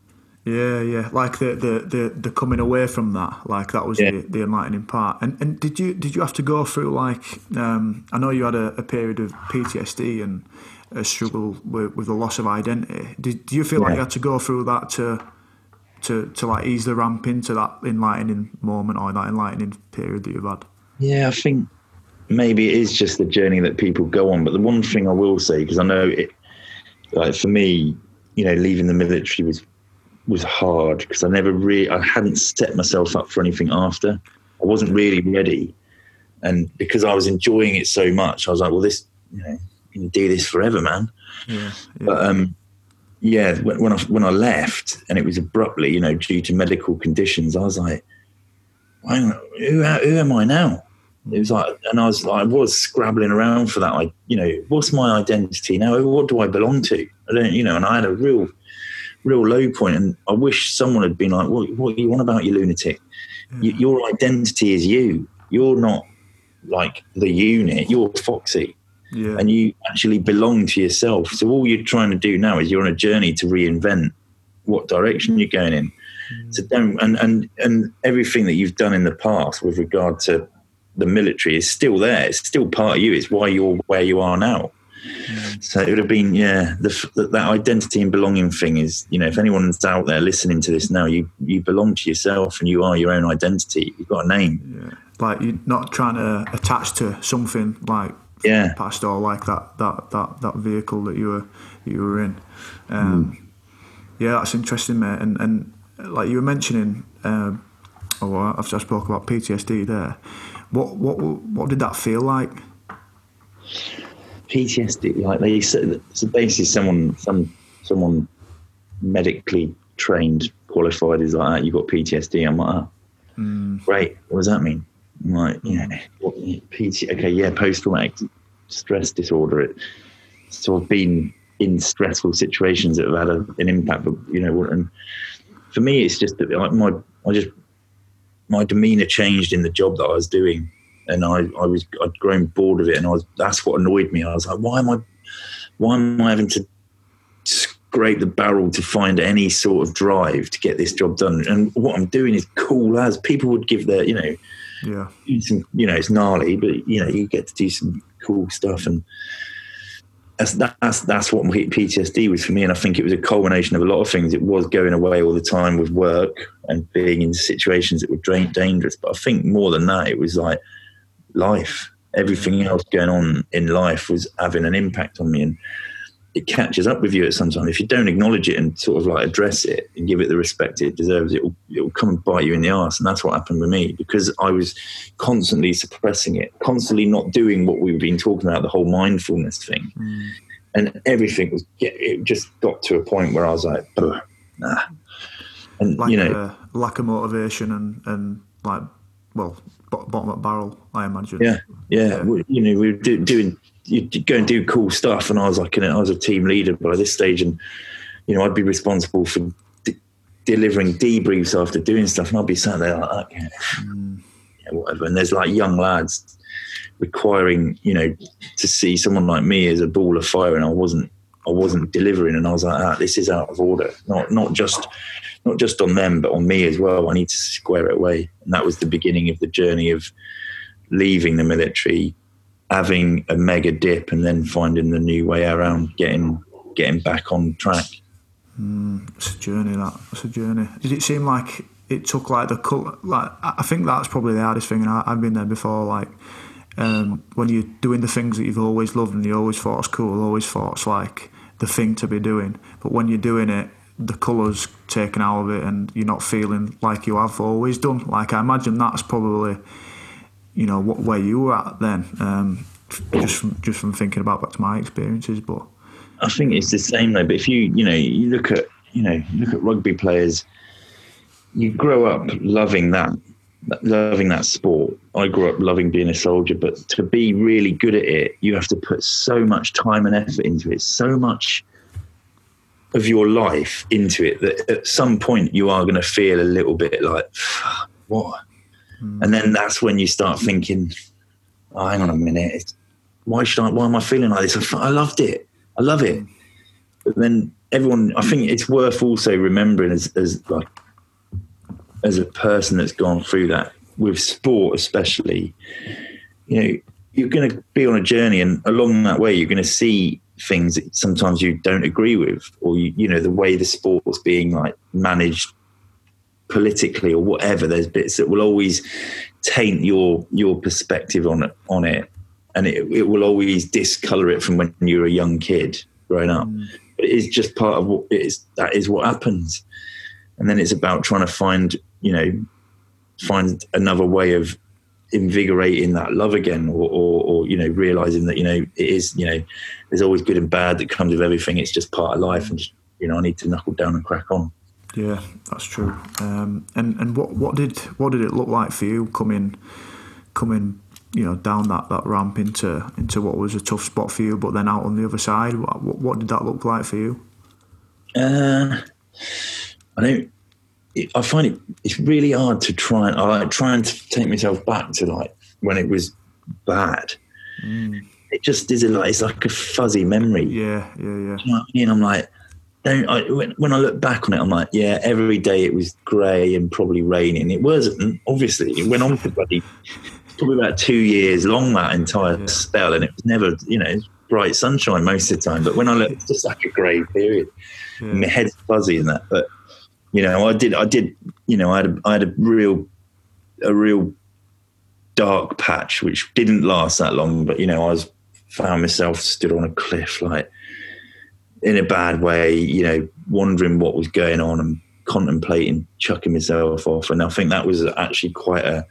S1: Yeah, yeah, like the the the, the coming away from that, like that was yeah. the, the enlightening part. And and did you did you have to go through like um, I know you had a, a, period of PTSD and a struggle with, with the loss of identity. Did do you feel yeah. like you had to go through that to to to like ease the ramp into that enlightening moment or that enlightening period that you've had?
S2: Yeah, I think maybe it is just the journey that people go on. But the one thing I will say, because I know it, like for me, you know, leaving the military was was hard because I never really, I hadn't set myself up for anything after. I wasn't really ready. And because I was enjoying it so much, I was like, well, this, you know, you can do this forever, man. Yeah, yeah. But, um, yeah, when, when I when I left and it was abruptly, you know, due to medical conditions, I was like, who, who am I now? It was like, and I was like, I was scrabbling around for that. Like, you know, what's my identity now? What do I belong to? I don't, you know, and I had a real real low point, and I wish someone had been like, "What, what you want about you lunatic? Mm. your identity is you. You're not like the unit. You're Foxy." Yeah. and you actually belong to yourself. So all you're trying to do now is you're on a journey to reinvent what direction you're going in. Mm. So don't and and and everything that you've done in the past with regard to the military is still there. It's still part of you. It's why you're where you are now. So it would have been, yeah, the, that identity and belonging thing is, you know, if anyone's out there listening to this now, you you belong to yourself and you are your own identity. You've got a name.
S1: Yeah. Like you're not trying to attach to something like
S2: yeah
S1: past or like that that that that vehicle that you were you were in. Um, mm. Yeah, that's interesting, mate. And and like you were mentioning, um, oh, I've just spoke about PTSD there. What what what did that feel like?
S2: PTSD, like they said, so basically someone, some, someone medically trained, qualified is like that. You've got PTSD. I'm like, oh, mm. great. What does that mean? I'm like, yeah, what, PT, okay, yeah, post-traumatic stress disorder. It, so I've been in stressful situations that have had a, an impact, but you know, and for me, it's just that like my, I just, my demeanor changed in the job that I was doing and I, I was I'd grown bored of it, and I was that's what annoyed me. I was like, why am I, why am I having to scrape the barrel to find any sort of drive to get this job done? And what I'm doing is cool as people would give their, you know,
S1: yeah,
S2: some, you know, it's gnarly, but you know, you get to do some cool stuff and that's that's that's what PTSD was for me, and I think it was a culmination of a lot of things. It was going away all the time with work and being in situations that were dangerous, but I think more than that, it was like life. Everything else going on in life was having an impact on me, and it catches up with you at some time. If you don't acknowledge it and sort of like address it and give it the respect it deserves, it will, it will come and bite you in the ass. And that's what happened with me because I was constantly suppressing it, constantly not doing what we've been talking about the whole mindfulness thing. Mm. And everything was, it just got to a point where I was like, nah.
S1: And, like you know, lack of motivation and, and like, well, bottom up barrel, I imagine.
S2: Yeah, yeah. yeah. you know, we were do, doing you go and do cool stuff, and I was like, I was a team leader by this stage, and you know, I'd be responsible for de- delivering debriefs after doing stuff, and I'd be sat there like, okay, mm. yeah, whatever. And there's like young lads requiring, you know, to see someone like me as a ball of fire, and I wasn't, I wasn't delivering, and I was like, ah, this is out of order. Not, not just not just on them, but on me as well. I need to square it away. And that was the beginning of the journey of leaving the military, having a mega dip, and then finding the new way around getting getting back on track.
S1: Mm, it's a journey. That it's a journey. Did it seem like it took like the color. Like I think that's probably the hardest thing, and I, have been there before. Like um, when you're doing the things that you've always loved and you always thought was cool, always thought it's like the thing to be doing. But when you're doing it, the colours taken out of it, and you're not feeling like you have always done. Like I imagine that's probably, you know, what where you were at then. Um, just from, just from thinking about back to my experiences, but
S2: I think it's the same though. But if you you know you look at you know look at rugby players, you grow up loving that loving that sport. I grew up loving being a soldier, but to be really good at it, you have to put so much time and effort into it, so much of your life into it that at some point you are going to feel a little bit like, what? Mm. And then that's when you start thinking, oh, hang on a minute, why should I? Why am I feeling like this? I loved it. I love it. But then everyone, I think it's worth also remembering as, as like as a person that's gone through that with sport, especially, you know, you're going to be on a journey, and along that way, you're going to see things that sometimes you don't agree with, or you, you know, the way the sport's being like managed politically or whatever. There's bits that will always taint your your perspective on it on it, and it, it will always discolor it from when you're a young kid growing up. Mm. But it is just part of what it is. That is what happens, and then it's about trying to find you know find another way of invigorating that love again or, or, or, you know realizing that you know it is you know there's always good and bad that comes with everything. It's just part of life and just, you know i need to knuckle down and crack on.
S1: Yeah that's true. Um, and and what what did what did it look like for you coming coming you know down that, that ramp into into what was a tough spot for you but then out on the other side? What, what did that look like for you?
S2: Uh, i don't I find it it's really hard to try and I like trying to take myself back to like when it was bad. Mm. It just is like it's like a fuzzy memory.
S1: Yeah, yeah, yeah. You
S2: know I mean? I'm like, don't. I, when, when, I look back on it, I'm like, yeah, every day it was grey and probably raining. It wasn't obviously. It went on for bloody probably about two years long that entire yeah. spell, and it was never, you know, bright sunshine most of the time. But when I look, it's just like a grey period. Yeah. My head's fuzzy in that, but you know, I did, I did, you know, I had, a, I had a real, a real dark patch which didn't last that long. But you know, I was found myself stood on a cliff, like in a bad way, you know, wondering what was going on and contemplating chucking myself off. And I think that was actually quite a.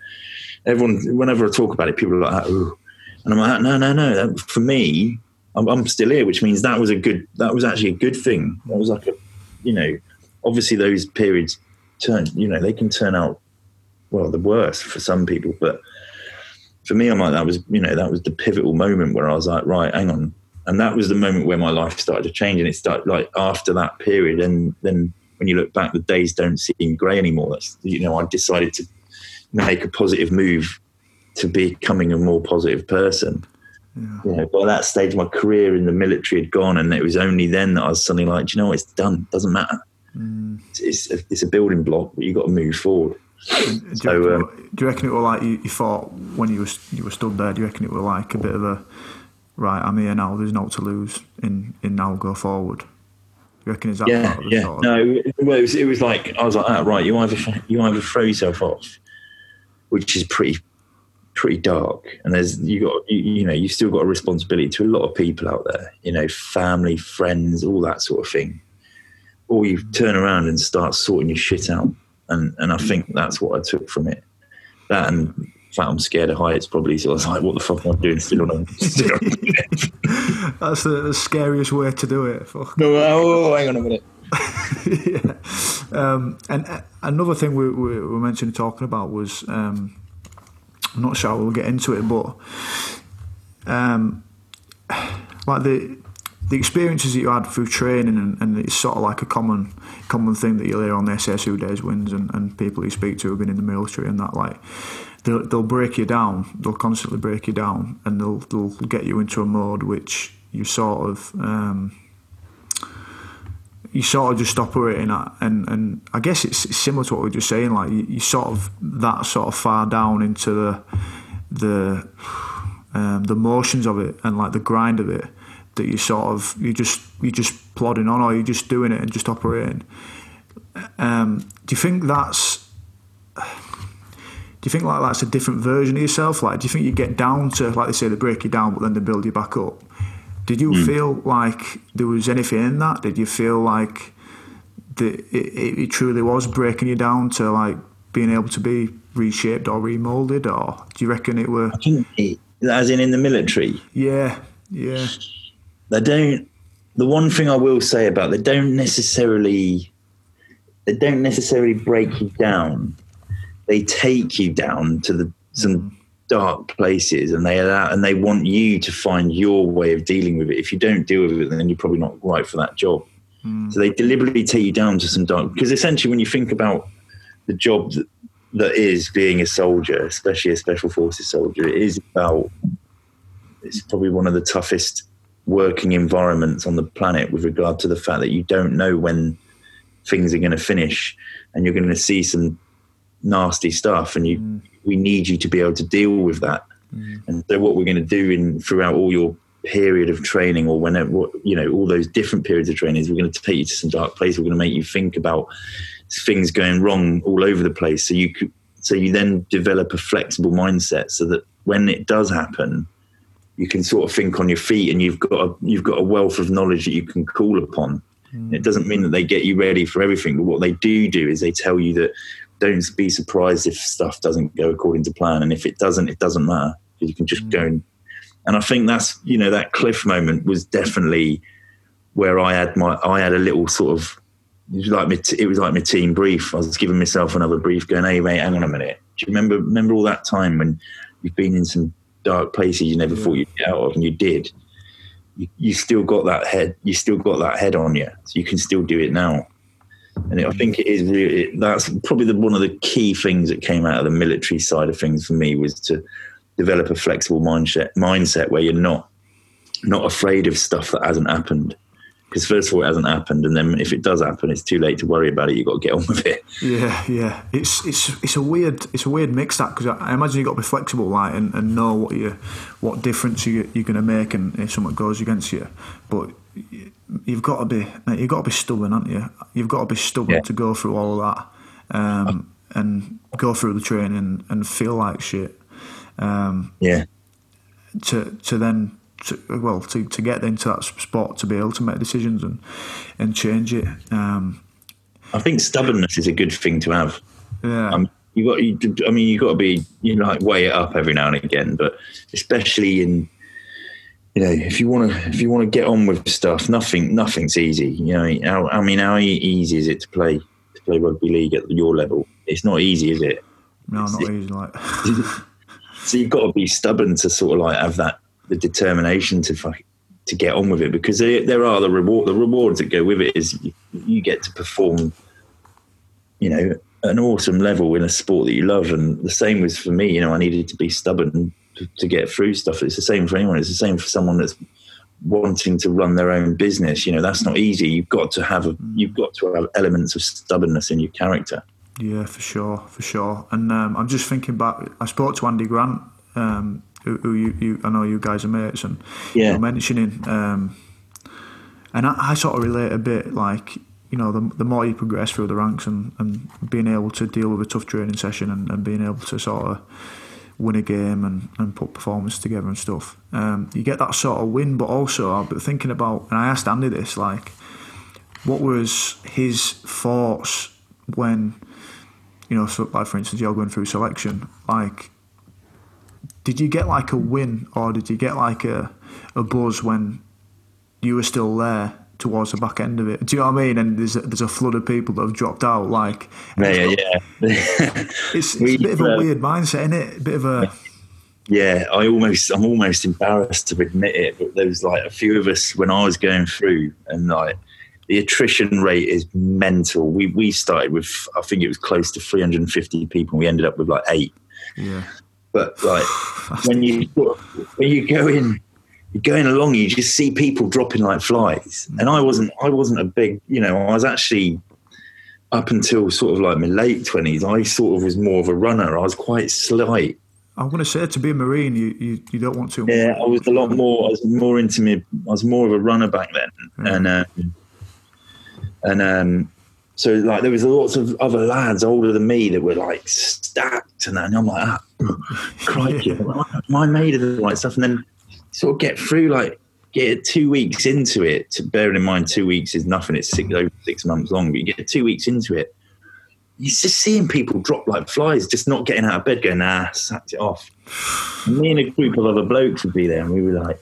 S2: Everyone, whenever I talk about it, people are like, "Ooh," and I'm like, "No, no, no." For me, I'm, I'm still here, which means that was a good. That was actually a good thing. That was like a, you know, obviously those periods turn, you know, they can turn out well the worst for some people, but for me, I'm like that was, you know, that was the pivotal moment where I was like, right, hang on, and that was the moment where my life started to change, and it started like after that period, and then when you look back, the days don't seem grey anymore. That's you know, I decided to make a positive move to becoming a more positive person. Yeah. You know, by that stage, my career in the military had gone, and it was only then that I was suddenly like, you know, what? it's done. It doesn't matter. Mm. It's, a, it's a building block, but you've got to move forward.
S1: Do, so, you, um, do you reckon it was like you, you, thought when you were you were stood there? Do you reckon it was like a bit of a right? I'm here now. There's no to lose. In in now go forward. Do you reckon is that?
S2: Yeah, yeah. Sort of... No, well, it was, it was like I was like, ah, right. You either you either throw yourself off, which is pretty pretty dark, and there's you got you, you know you still got a responsibility to a lot of people out there. You know, family, friends, all that sort of thing or you turn around and start sorting your shit out. And and I think that's what I took from it. That and fact I'm scared of heights probably. So I was like, what the fuck am I doing still on [LAUGHS] a
S1: That's the, the, scariest way to do it. Fuck.
S2: No, oh, hang on a minute. [LAUGHS]
S1: yeah. Um, and uh, another thing we, we, we mentioned talking about was um, I'm not sure we'll get into it, but um, like the the experiences that you had through training, and, and, it's sort of like a common common thing that you'll hear on the SAS Who Dares Wins and, and people you speak to who've been in the military and that like they'll, they'll break you down, they'll constantly break you down, and they'll they'll get you into a mode which you sort of um, you sort of just operating at, and and I guess it's, it's similar to what we are just saying, like you, you sort of that sort of far down into the the um, the motions of it and like the grind of it that you sort of you just you just plodding on or you're just doing it and just operating. Um, do you think that's Do you think like that's a different version of yourself? Like, do you think you get down to like they say they break you down, but then they build you back up? Did you mm. feel like there was anything in that? Did you feel like the, it, it, truly was breaking you down to like being able to be reshaped or remolded, or do you reckon it were?
S2: I think it, as in in the military.
S1: Yeah, yeah.
S2: They don't. The one thing I will say about they don't necessarily they don't necessarily break you down. They take you down to the some mm. dark places, and they allow and they want you to find your way of dealing with it. If you don't deal with it, then you're probably not right for that job. Mm. So they deliberately take you down to some dark because essentially, when you think about the job that, that is being a soldier, especially a special forces soldier, it is about it's probably one of the toughest working environments on the planet with regard to the fact that you don't know when things are going to finish and you're going to see some nasty stuff and you mm. we need you to be able to deal with that mm. and so what we're going to do in throughout all your period of training or whenever you know all those different periods of training is we're going to take you to some dark place we're going to make you think about things going wrong all over the place so you could so you then develop a flexible mindset so that when it does happen you can sort of think on your feet and you've got a, you've got a wealth of knowledge that you can call upon Mm. It doesn't mean that they get you ready for everything, but what they do do is they tell you that don't be surprised if stuff doesn't go according to plan, and if it doesn't, it doesn't matter. You can just mm. go and and I think that's you know that cliff moment was definitely where I had my I had a little sort of it was like my, it was like my team brief. I was giving myself another brief, going, "Hey mate, hang on a minute. Do you remember remember all that time when you've been in some dark places you never yeah. thought you'd get out of, and you did? you, you still got that head, you still got that head on you, so you can still do it now. And it, I think it is really that's probably the, one of the key things that came out of the military side of things for me was to develop a flexible mindset mindset where you're not not afraid of stuff that hasn't happened because first of all it hasn't happened and then if it does happen it's too late to worry about it. You've got to get on with it.
S1: Yeah yeah. It's it's it's a weird it's a weird mix that because I, imagine you've got to be flexible like and, and know what you what difference you, you're going to make and if someone goes against you. But you've got to be you've got to be stubborn aren't you? You've got to be stubborn yeah. to go through all of that um, and go through the training and feel like shit um,
S2: yeah.
S1: to to then to, well to, to get into that spot to be able to make decisions and and change it. Um,
S2: I think stubbornness is a good thing to have.
S1: Yeah. Um,
S2: you got. You, I mean, you got to be. You know, like weigh it up every now and again, but especially in. You know, if you want to, if you want to get on with stuff, nothing, nothing's easy. You know, how, I mean, how easy is it to play to play rugby league at your level? It's not easy, is it?
S1: No, not easy. Like, [LAUGHS]
S2: so you've got to be stubborn to sort of like have that the determination to to get on with it because there, there are the reward the rewards that go with it is you, you, get to perform you know an awesome level in a sport that you love. And the same was for me you know I needed to be stubborn to, to get through stuff. It's the same for anyone. It's the same for someone that's wanting to run their own business. You know that's not easy. You've got to have a, you've got to have elements of stubbornness in your character.
S1: Yeah for sure for sure. And um, I'm just thinking back I spoke to Andy Grant um, who, who you, you, I know you guys are mates, and yeah. you're mentioning, um, and I, I, sort of relate a bit like you know the, the more you progress through the ranks and, and being able to deal with a tough training session and, and being able to sort of win a game and, and put performance together and stuff. Um, you get that sort of win, but also I've been thinking about, and I asked Andy this, like, what was his thoughts when, you know, so like for instance, you're going through selection, like did you get like a win or did you get like a, a buzz when you were still there towards the back end of it? Do you know what I mean? And there's a, there's a flood of people that have dropped out. Like,
S2: yeah, yeah. [LAUGHS]
S1: it's, it's a bit of a uh, weird mindset, isn't it? A bit of a.
S2: Yeah, I almost, I'm almost embarrassed to admit it, but there was like a few of us when I was going through, and like the attrition rate is mental. We we started with, I think it was close to 350 people. And we ended up with like eight.
S1: Yeah.
S2: But [SIGHS] like when you when you go in, you're going along, you just see people dropping like flies. And I wasn't I wasn't a big you know I was actually up until sort of like my late twenties. I sort of was more of a runner. I was quite slight.
S1: I'm going to say to be a marine, you, you, you don't want to.
S2: Yeah, I was a lot more. I was more into me. I was more of a runner back then, and um, and um, so like there was lots of other lads older than me that were like stacked and, that, and I'm like, ah, [LAUGHS] crikey, am I made of the right stuff? And then sort of get through like get two weeks into it. To Bearing in mind, two weeks is nothing. It's six over six months long, but you get two weeks into it. You're just seeing people drop like flies, just not getting out of bed, going, nah, sacked it off. And me and a group of other blokes would be there, and we were like,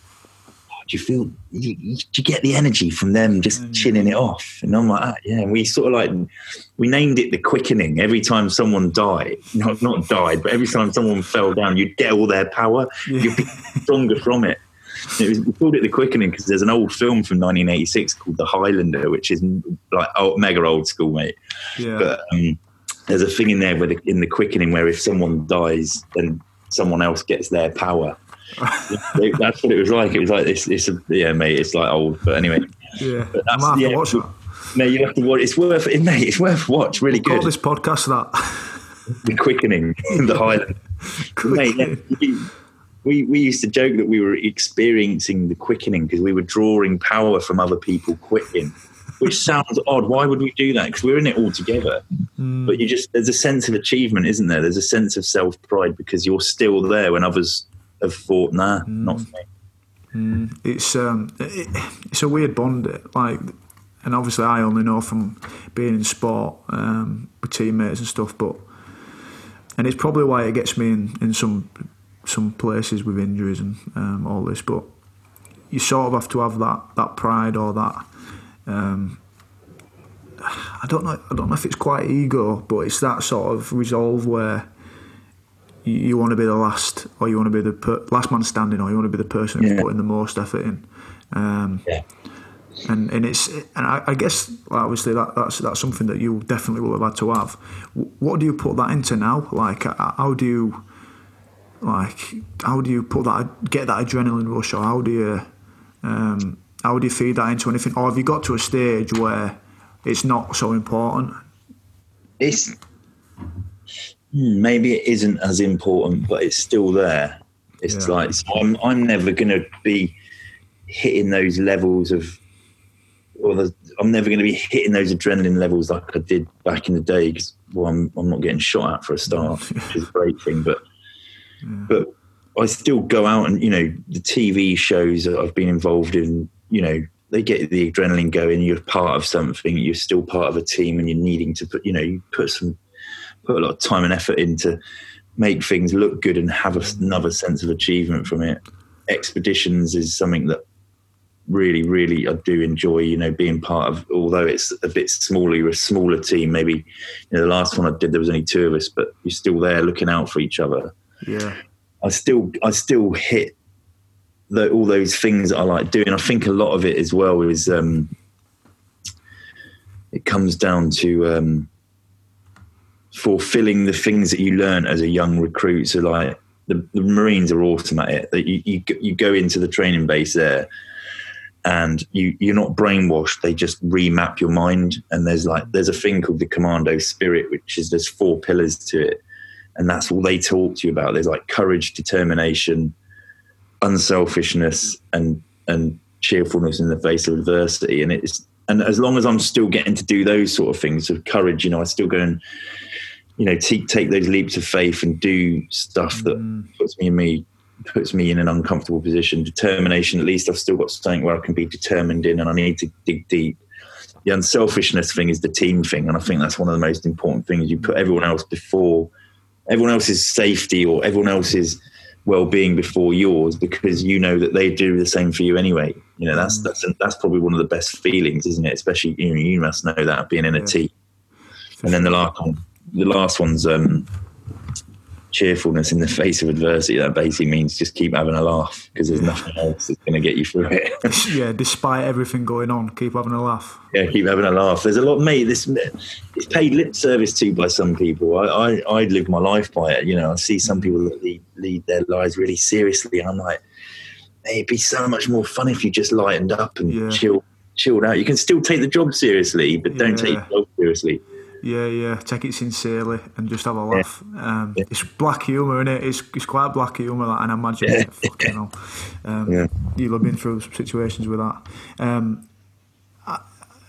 S2: do you feel you, you, do you get the energy from them just mm. chilling it off? And i'm like ah, yeah. And we sort of like we named it the quickening. Every time someone died not not died but every time someone fell down you'd get all their power. Yeah. you'd be [LAUGHS] stronger from it. It was, we called it the quickening because there's an old film from 1986 called the highlander which is like old, mega old school mate. Yeah. but um, there's a thing in there where the, in the quickening where if someone dies then someone else gets their power that's what it was like. It was like this. It's a, yeah, mate. It's like old, but anyway.
S1: Yeah, but that's, I yeah, watch it.
S2: No, you have to watch. It's worth it, mate. It's worth watch. Really
S1: we'll
S2: good.
S1: this podcast that
S2: the quickening in [LAUGHS] the Highland. mate, yeah, we we used to joke that we were experiencing the quickening because we were drawing power from other people quickening. Which sounds odd. Why would we do that? Because we're in it all together. Mm. But you just there's a sense of achievement, isn't there? There's a sense of self pride because you're still there when others have thought, nah, mm. not for me.
S1: Mm. It's um, it, it's a weird bond, like, and obviously I only know from being in sport um, with teammates and stuff, but and it's probably why it gets me in, in some some places with injuries and um, all this, but you sort of have to have that that pride or that. Um, I don't know. I don't know if it's quite ego, but it's that sort of resolve where you, want to be the last, or you want to be the per, last man standing, or you want to be the person who's yeah. putting the most effort in. Um, yeah. And and it's and I, I guess obviously that, that's that's something that you definitely will have had to have. What do you put that into now? Like how do you like how do you put that get that adrenaline rush, or how do you um, how do you feed that into anything, or have you got to a stage where it's not so important?
S2: It's Hmm, maybe it isn't as important, but it's still there. It's yeah. like so I'm I'm never going to be hitting those levels of, or the, I'm never going to be hitting those adrenaline levels like I did back in the day. Because well, I'm I'm not getting shot at for a start, [LAUGHS] which is a great thing. But yeah. but I still go out and you know the TV shows that I've been involved in. You know they get the adrenaline going. You're part of something. You're still part of a team, and you're needing to put you know you put some put a lot of time and effort into make things look good and have another sense of achievement from it. Expeditions is something that really, really I do enjoy. You know, being part of. Although it's a bit smaller, you're a smaller team. Maybe you know the last one I did there was only two of us, but you're still there looking out for each other.
S1: Yeah,
S2: I still I still hit the, all those things that I like doing. I think a lot of it as well is um, it comes down to um, fulfilling the things that you learn as a young recruit. So like the, the Marines are awesome at it. You, you you go into the training base there, and you you're not brainwashed. They just remap your mind. And there's like there's a thing called the commando spirit, which is there's four pillars to it, and that's all they talk to you about. There's like courage, determination, unselfishness, and and cheerfulness in the face of adversity. And it's and as long as I'm still getting to do those sort of things of courage, you know, I still go and you know take take those leaps of faith and do stuff that mm. puts me in me puts me in an uncomfortable position. Determination, at least I've still got something where I can be determined in, and I need to dig deep. The unselfishness thing is the team thing, and I think that's one of the most important things. You put everyone else before everyone else's safety or everyone else's well-being before yours because you know that they do the same for you anyway. You know that's mm. that's that's probably one of the best feelings, isn't it? Especially you know you must know that being in a team. And then the last one, the last one's um, cheerfulness in the face of adversity. That basically means just keep having a laugh because there's nothing else that's going to get you through it. [LAUGHS]
S1: yeah, despite everything going on, keep having a laugh.
S2: Yeah, keep having a laugh. There's a lot, mate. This it's paid lip service to by some people. I, I I live my life by it. You know, I see some people that lead, lead their lives really seriously, and I'm like, hey, it'd be so much more fun if you just lightened up and yeah. chill chilled out. You can still take the job seriously, but don't yeah. take the job seriously.
S1: Yeah, yeah. Take it sincerely and just have a laugh. Yeah. Um, yeah. It's black humour, isn't it? It's, it's quite black humour, and I imagine yeah. fucking hell. Um. You'll have been through situations with that. Um,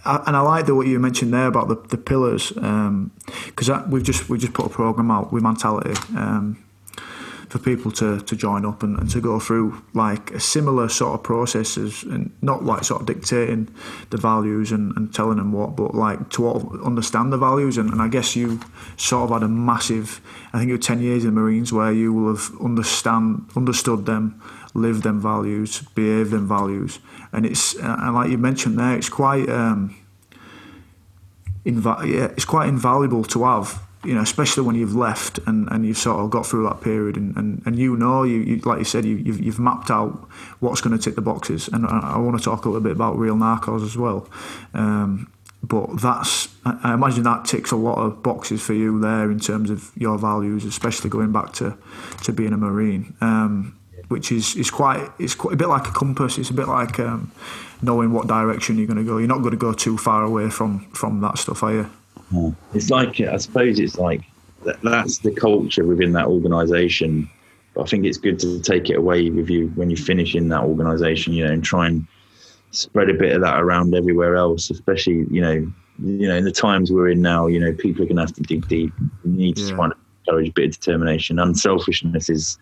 S1: I, and I like the what you mentioned there about the, the pillars because um, we've just we just put a program out with mentality um, for people to, to join up and, and, to go through like a similar sort of processes and not like sort of dictating the values and, and telling them what, but like to understand the values. And, and, I guess you sort of had a massive, I think you were 10 years in the Marines where you will have understand understood them, lived them values, behaved them values. And it's, and like you mentioned there, it's quite, um, inva- yeah, it's quite invaluable to have you know, especially when you've left and, and you've sort of got through that period and, and, and you know, you, you like you said, you, you've, you've mapped out what's going to tick the boxes. And I, I, want to talk a little bit about Real Narcos as well. Um, but that's, I imagine that ticks a lot of boxes for you there in terms of your values, especially going back to, to being a Marine, um, which is, is quite, it's quite a bit like a compass. It's a bit like um, knowing what direction you're going to go. You're not going to go too far away from, from that stuff, are you? Hmm.
S2: It's like I suppose it's like that, that's the culture within that organisation. But I think it's good to take it away with you when you finish in that organisation, you know, and try and spread a bit of that around everywhere else. Especially, you know, you know, in the times we're in now, you know, people are going to have to dig deep. You need to yeah. try and encourage a bit of determination. Unselfishness is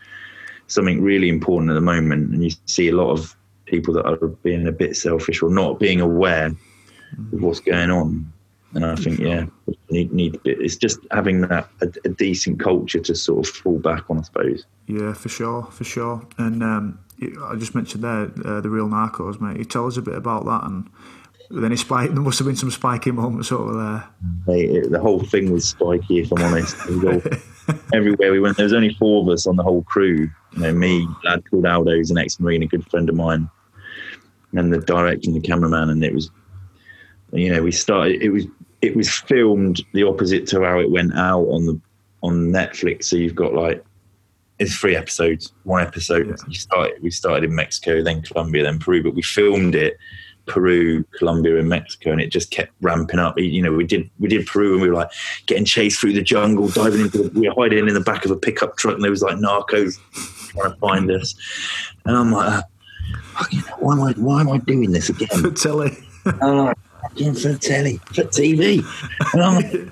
S2: something really important at the moment, and you see a lot of people that are being a bit selfish or not being aware of what's going on. And I think, yeah, need need it's just having that a, a, decent culture to sort of fall back on, I suppose.
S1: Yeah, for sure, for sure. And um, I just mentioned there uh, the real Narcos, mate. You tell us a bit about that, and then spike. [LAUGHS] There must have been some spiky moments over there.
S2: Hey, it, the whole thing was spiky, if I'm honest. All, [LAUGHS] everywhere we went, there was only four of us on the whole crew. You know, me, lad called Aldo, who's an ex-marine, a good friend of mine, and the director and the cameraman, and it was you know, we started. It was it was filmed the opposite to how it went out on the on Netflix. So you've got like it's three episodes. One episode yeah. you started we started in Mexico, then Colombia, then Peru, but we filmed it Peru, Colombia, and Mexico, and it just kept ramping up. You know, we did we did Peru, and we were like getting chased through the jungle, diving into. The, we were hiding in the back of a pickup truck, and there was like narcos trying to find us. And I'm like, uh, why am I why am I doing this again? [LAUGHS]
S1: For telly.
S2: For telly, for TV. And,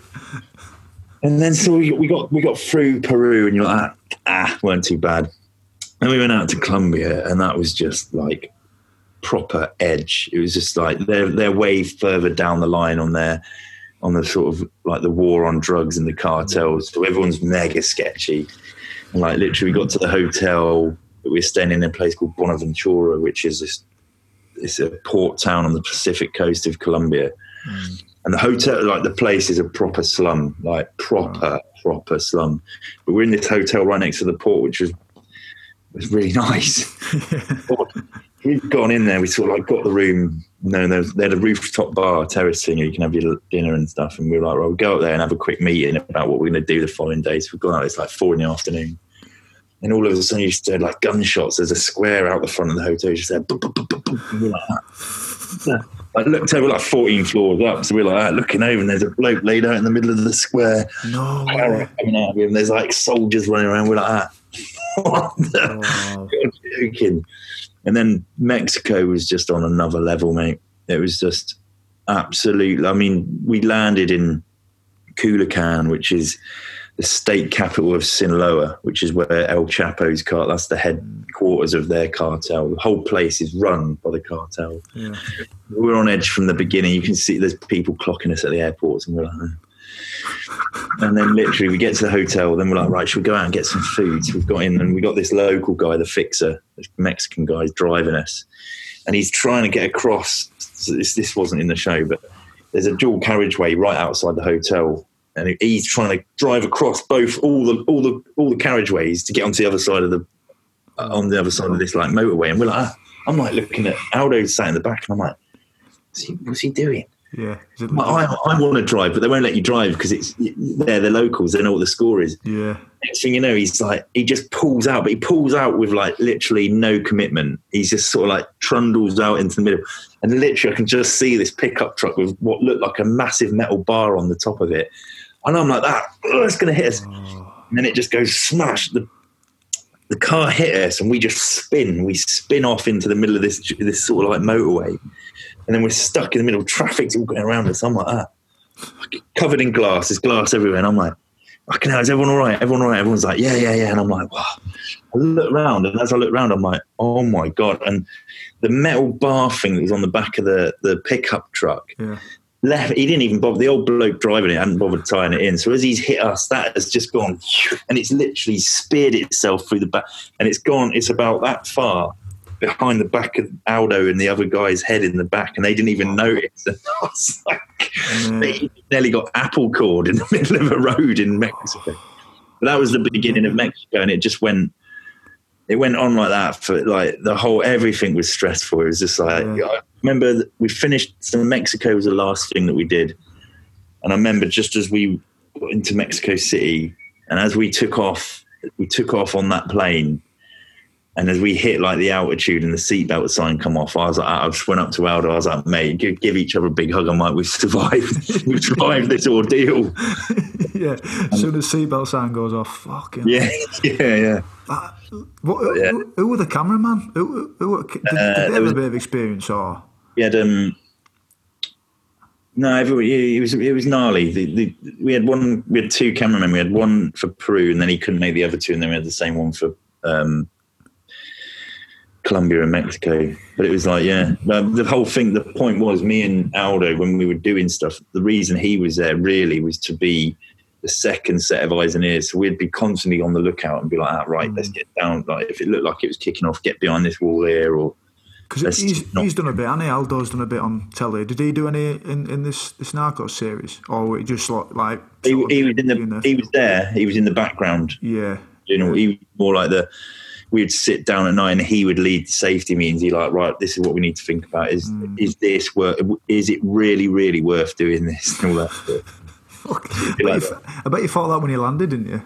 S2: [LAUGHS] and then so we, we, got we got through Peru, and you're like, ah, weren't too bad. And we went out to Colombia, and that was just like proper edge. It was just like they're they're way further down the line on their on the sort of like the war on drugs and the cartels. So everyone's mega sketchy. And like literally, we got to the hotel. We are staying in a place called Buenaventura, which is this it's a port town on the Pacific coast of Colombia. Mm. And the hotel, like the place, is a proper slum, like proper, proper slum. But we're in this hotel right next to the port, which was was really [LAUGHS] nice. [LAUGHS] We've gone in there. We sort of like got the room. You know, there's they had a rooftop bar, terrace thing. You can have your dinner and stuff. And we were like, well, we'll go up there and have a quick meeting about what we're going to do the following day. So We've gone out. It's like four in the afternoon and all of a sudden you just heard like gunshots. There's a square out the front of the hotel. You just heard boom, boom, boom, boom, like I looked over like 14 floors up, so we're like that, looking over, and there's a bloke laid out in the middle of the square.
S1: No,
S2: coming out of him. There's like soldiers running around. We're like ah, that. oh. [LAUGHS] joking. And then Mexico was just on another level, mate. It was just absolutely. I mean, we landed in Culiacan, which is the state capital of Sinaloa, which is where El Chapo's car. That's the headquarters of their cartel. The whole place is run by the cartel. Yeah. We're on edge from the beginning. You can see there's people clocking us at the airports, and we're like. Oh. And then literally we get to the hotel, then we're like, right, should we go out and get some food? So we've got in and we got this local guy, the fixer, this Mexican guy, driving us. And he's trying to get across. So this, this wasn't in the show, but there's a dual carriageway right outside the hotel and he's trying to drive across both all the all the all the carriageways to get onto the other side of the uh, on the other side of this like motorway. And we're like, ah, I'm like looking at Aldo sat in the back, and I'm like, what's he, what's he doing?
S1: Yeah,
S2: I, I, want to drive, but they won't let you drive because it's they're the locals. They know what the score is.
S1: Yeah.
S2: Next thing you know, he's like he just pulls out, but he pulls out with like literally no commitment. He's just sort of like trundles out into the middle, and literally I can just see this pickup truck with what looked like a massive metal bar on the top of it, and I'm like that. Oh, it's going to hit us. Oh. And then it just goes smash. The the car hit us, and we just spin. We spin off into the middle of this this sort of like motorway. and then we're stuck in the middle. Traffic's all going around us. I'm like, ah, covered in glass. There's glass everywhere, and I'm like, fucking hell, is everyone all right? Everyone all right? Everyone's like, yeah, yeah, yeah. And I'm like, wow. I look around, and as I look around, I'm like, oh my god! And the metal bar thing that was on the back of the the pickup truck.
S1: Yeah.
S2: Left, he didn't even bother. The old bloke driving it hadn't bothered tying it in. So as he's hit us, that has just gone, and it's literally speared itself through the back, and it's gone. It's about that far behind the back of Aldo and the other guy's head in the back, and they didn't even notice. And [LAUGHS] I was like,
S1: Mm.
S2: they nearly got apple cord in the middle of a road in Mexico. But that was the beginning of Mexico, and it just went. It went on like that for like the whole everything was stressful. It was just like. I remember we finished. So Mexico was the last thing that we did, and I remember just as we got into Mexico City, and as we took off, we took off on that plane. And as we hit like the altitude and the seatbelt sign come off, I was like, I just went up to Aldo. I was like, mate, give, give each other a big hug. I'm like, [LAUGHS] we've survived. we've survived this ordeal. [LAUGHS]
S1: yeah. As soon as seatbelt sign goes off, fucking.
S2: Yeah, yeah, yeah.
S1: That, what,
S2: Yeah.
S1: who, who were the cameraman? Who, who, did, did
S2: Uh,
S1: they have
S2: was-
S1: a bit of experience or?
S2: We had um. No, it was it was gnarly. The, the, we had one, we had two cameramen. We had one for Peru, and then he couldn't make the other two, and then we had the same one for um, Colombia and Mexico. But it was like, yeah, but the whole thing. The point was, me and Aldo, when we were doing stuff, the reason he was there really was to be the second set of eyes and ears. So we'd be constantly on the lookout and be like, ah, right, let's get down. Like if it looked like it was kicking off, get behind this wall here, or
S1: Because he's,
S2: not-
S1: he's done a bit, and Aldo's done a bit on telly. Did he do any in, in this this Narcos series, or just like like?
S2: he, he was in the he was there. He was in the background.
S1: yeah,
S2: You know, he was more like the. We would sit down at night, and he would lead the safety meetings. He like, right, this is what we need to think about. Is is this work? Is it really, really worth doing this? [LAUGHS] And all that.
S1: Fuck. I, bet
S2: like
S1: you, I bet you thought that when you landed, didn't you?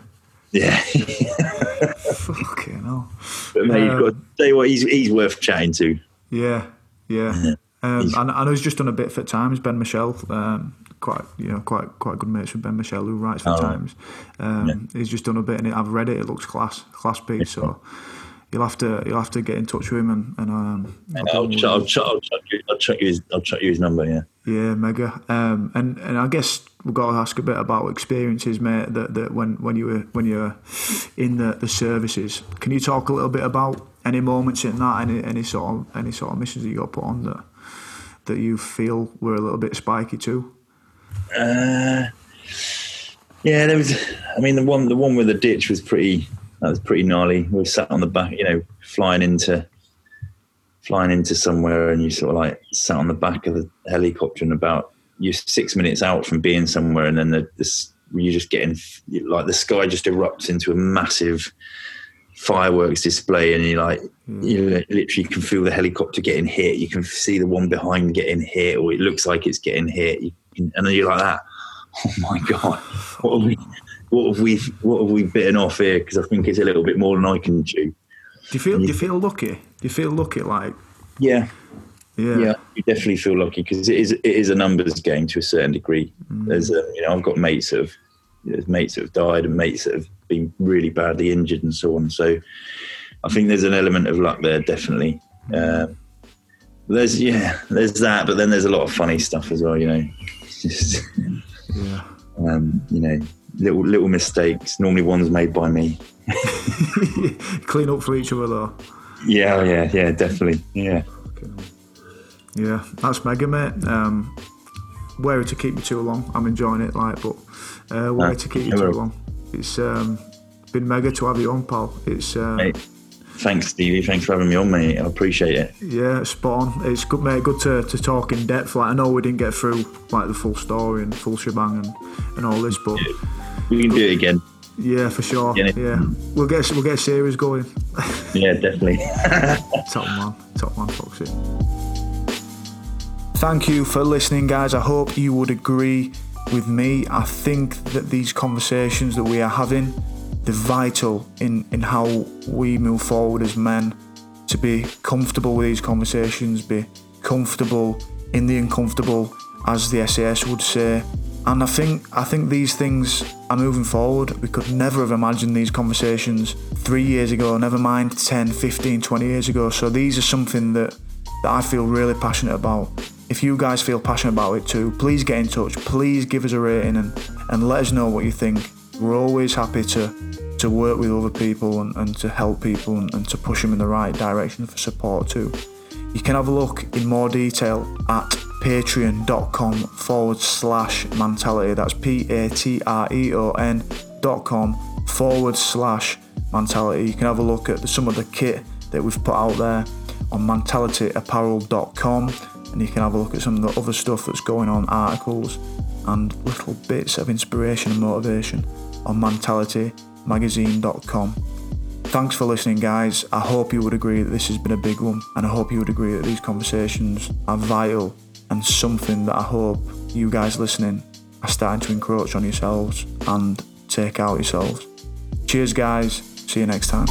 S2: Yeah,
S1: Fucking hell. [LAUGHS]
S2: but mate, you've got to tell you what, he's he's worth chatting to.
S1: Yeah, yeah. Um, and I know he's just done a bit for Times. Ben Michelle, um, quite you know, quite quite good mates with Ben Michelle, who writes for
S2: Oh.
S1: Times. Um, He's just done a bit, and it, I've read it. It looks class, class piece. So you'll have to you'll have to get in touch with him, and, and um,
S2: I'll ch- I'll, ch- I'll, chuck you, I'll you his I'll chuck you his number. Yeah.
S1: Yeah, mega. Um, and and I guess we've got to ask a bit about experiences, mate. That, that when when you were when you were in the, the services, can you talk a little bit about any moments in that, any any sort of any sort of missions that you got put on that that you feel were a little bit spiky too?
S2: Uh, yeah, there was. I mean, the one the one with the ditch was pretty. That was pretty gnarly. We were sat on the back, you know, flying into flying into somewhere, and you sort of like sat on the back of the helicopter, and about you're six minutes out from being somewhere, and then the, this you're just getting like the sky just erupts into a massive fireworks display, and you like you literally can feel the helicopter getting hit. You can see the one behind getting hit, or it looks like it's getting hit, you and then you're like that. [LAUGHS] Oh my god, what have we? What have we? What have we bitten off here? Because I think it's a little bit more than I can chew.
S1: Do you feel do you feel lucky? Do you feel lucky? Like
S2: Yeah,
S1: yeah,
S2: yeah, you definitely feel lucky because it is it is a numbers game to a certain degree. Mm. There's a, you know I've got mates that have there's mates that have died and mates that have been really badly injured and so on. So I think there's an element of luck there, definitely. Um, there's yeah, there's that, but then there's a lot of funny stuff as well. You know, just
S1: yeah. [LAUGHS]
S2: um, you know little little mistakes. Normally ones made by me. [LAUGHS]
S1: Clean up for each other though.
S2: Yeah, yeah, yeah, definitely. Yeah.
S1: Yeah, that's mega, mate. Um, wary to keep you too long. I'm enjoying it, like, but uh, wary
S2: No,
S1: to keep you too long. It's um, been mega to have you on, pal. It's uh,
S2: Mate, thanks, Stevie. Thanks for having me on, mate. I appreciate it.
S1: yeah, spot on. It's good, mate. Good to, to talk in depth. Like, I know we didn't get through like the full story and full shebang and, and all this, but
S2: We can do it again.
S1: yeah, for sure.
S2: Yeah.
S1: Yeah, we'll get we'll get a series going. [LAUGHS]
S2: Yeah, definitely. [LAUGHS]
S1: Top man, top man, Foxy. Thank you for listening, guys. I hope you would agree with me. I think that these conversations that we are having, they're vital in, in how we move forward as men. To be comfortable with these conversations, be comfortable in the uncomfortable, as the SAS would say. And I think I think these things are moving forward. We could never have imagined these conversations three years ago, never mind 10, 15, 20 years ago. So these are something that, that I feel really passionate about if you guys feel passionate about it too, please get in touch. Please give us a rating and, and let us know what you think. We're always happy to, to work with other people and, and to help people and, and to push them in the right direction for support too. You can have a look in more detail at patreon.com forward slash mentality. That's P A T R E O N dot com forward slash mentality. You can have a look at some of the kit that we've put out there on mentalityapparel.com and you can have a look at some of the other stuff that's going on, articles and little bits of inspiration and motivation on mentalitymagazine.com. Thanks for listening, guys. I hope you would agree that this has been a big one, and I hope you would agree that these conversations are vital and something that I hope you guys listening are starting to encroach on yourselves and take out yourselves. Cheers, guys. See you next time.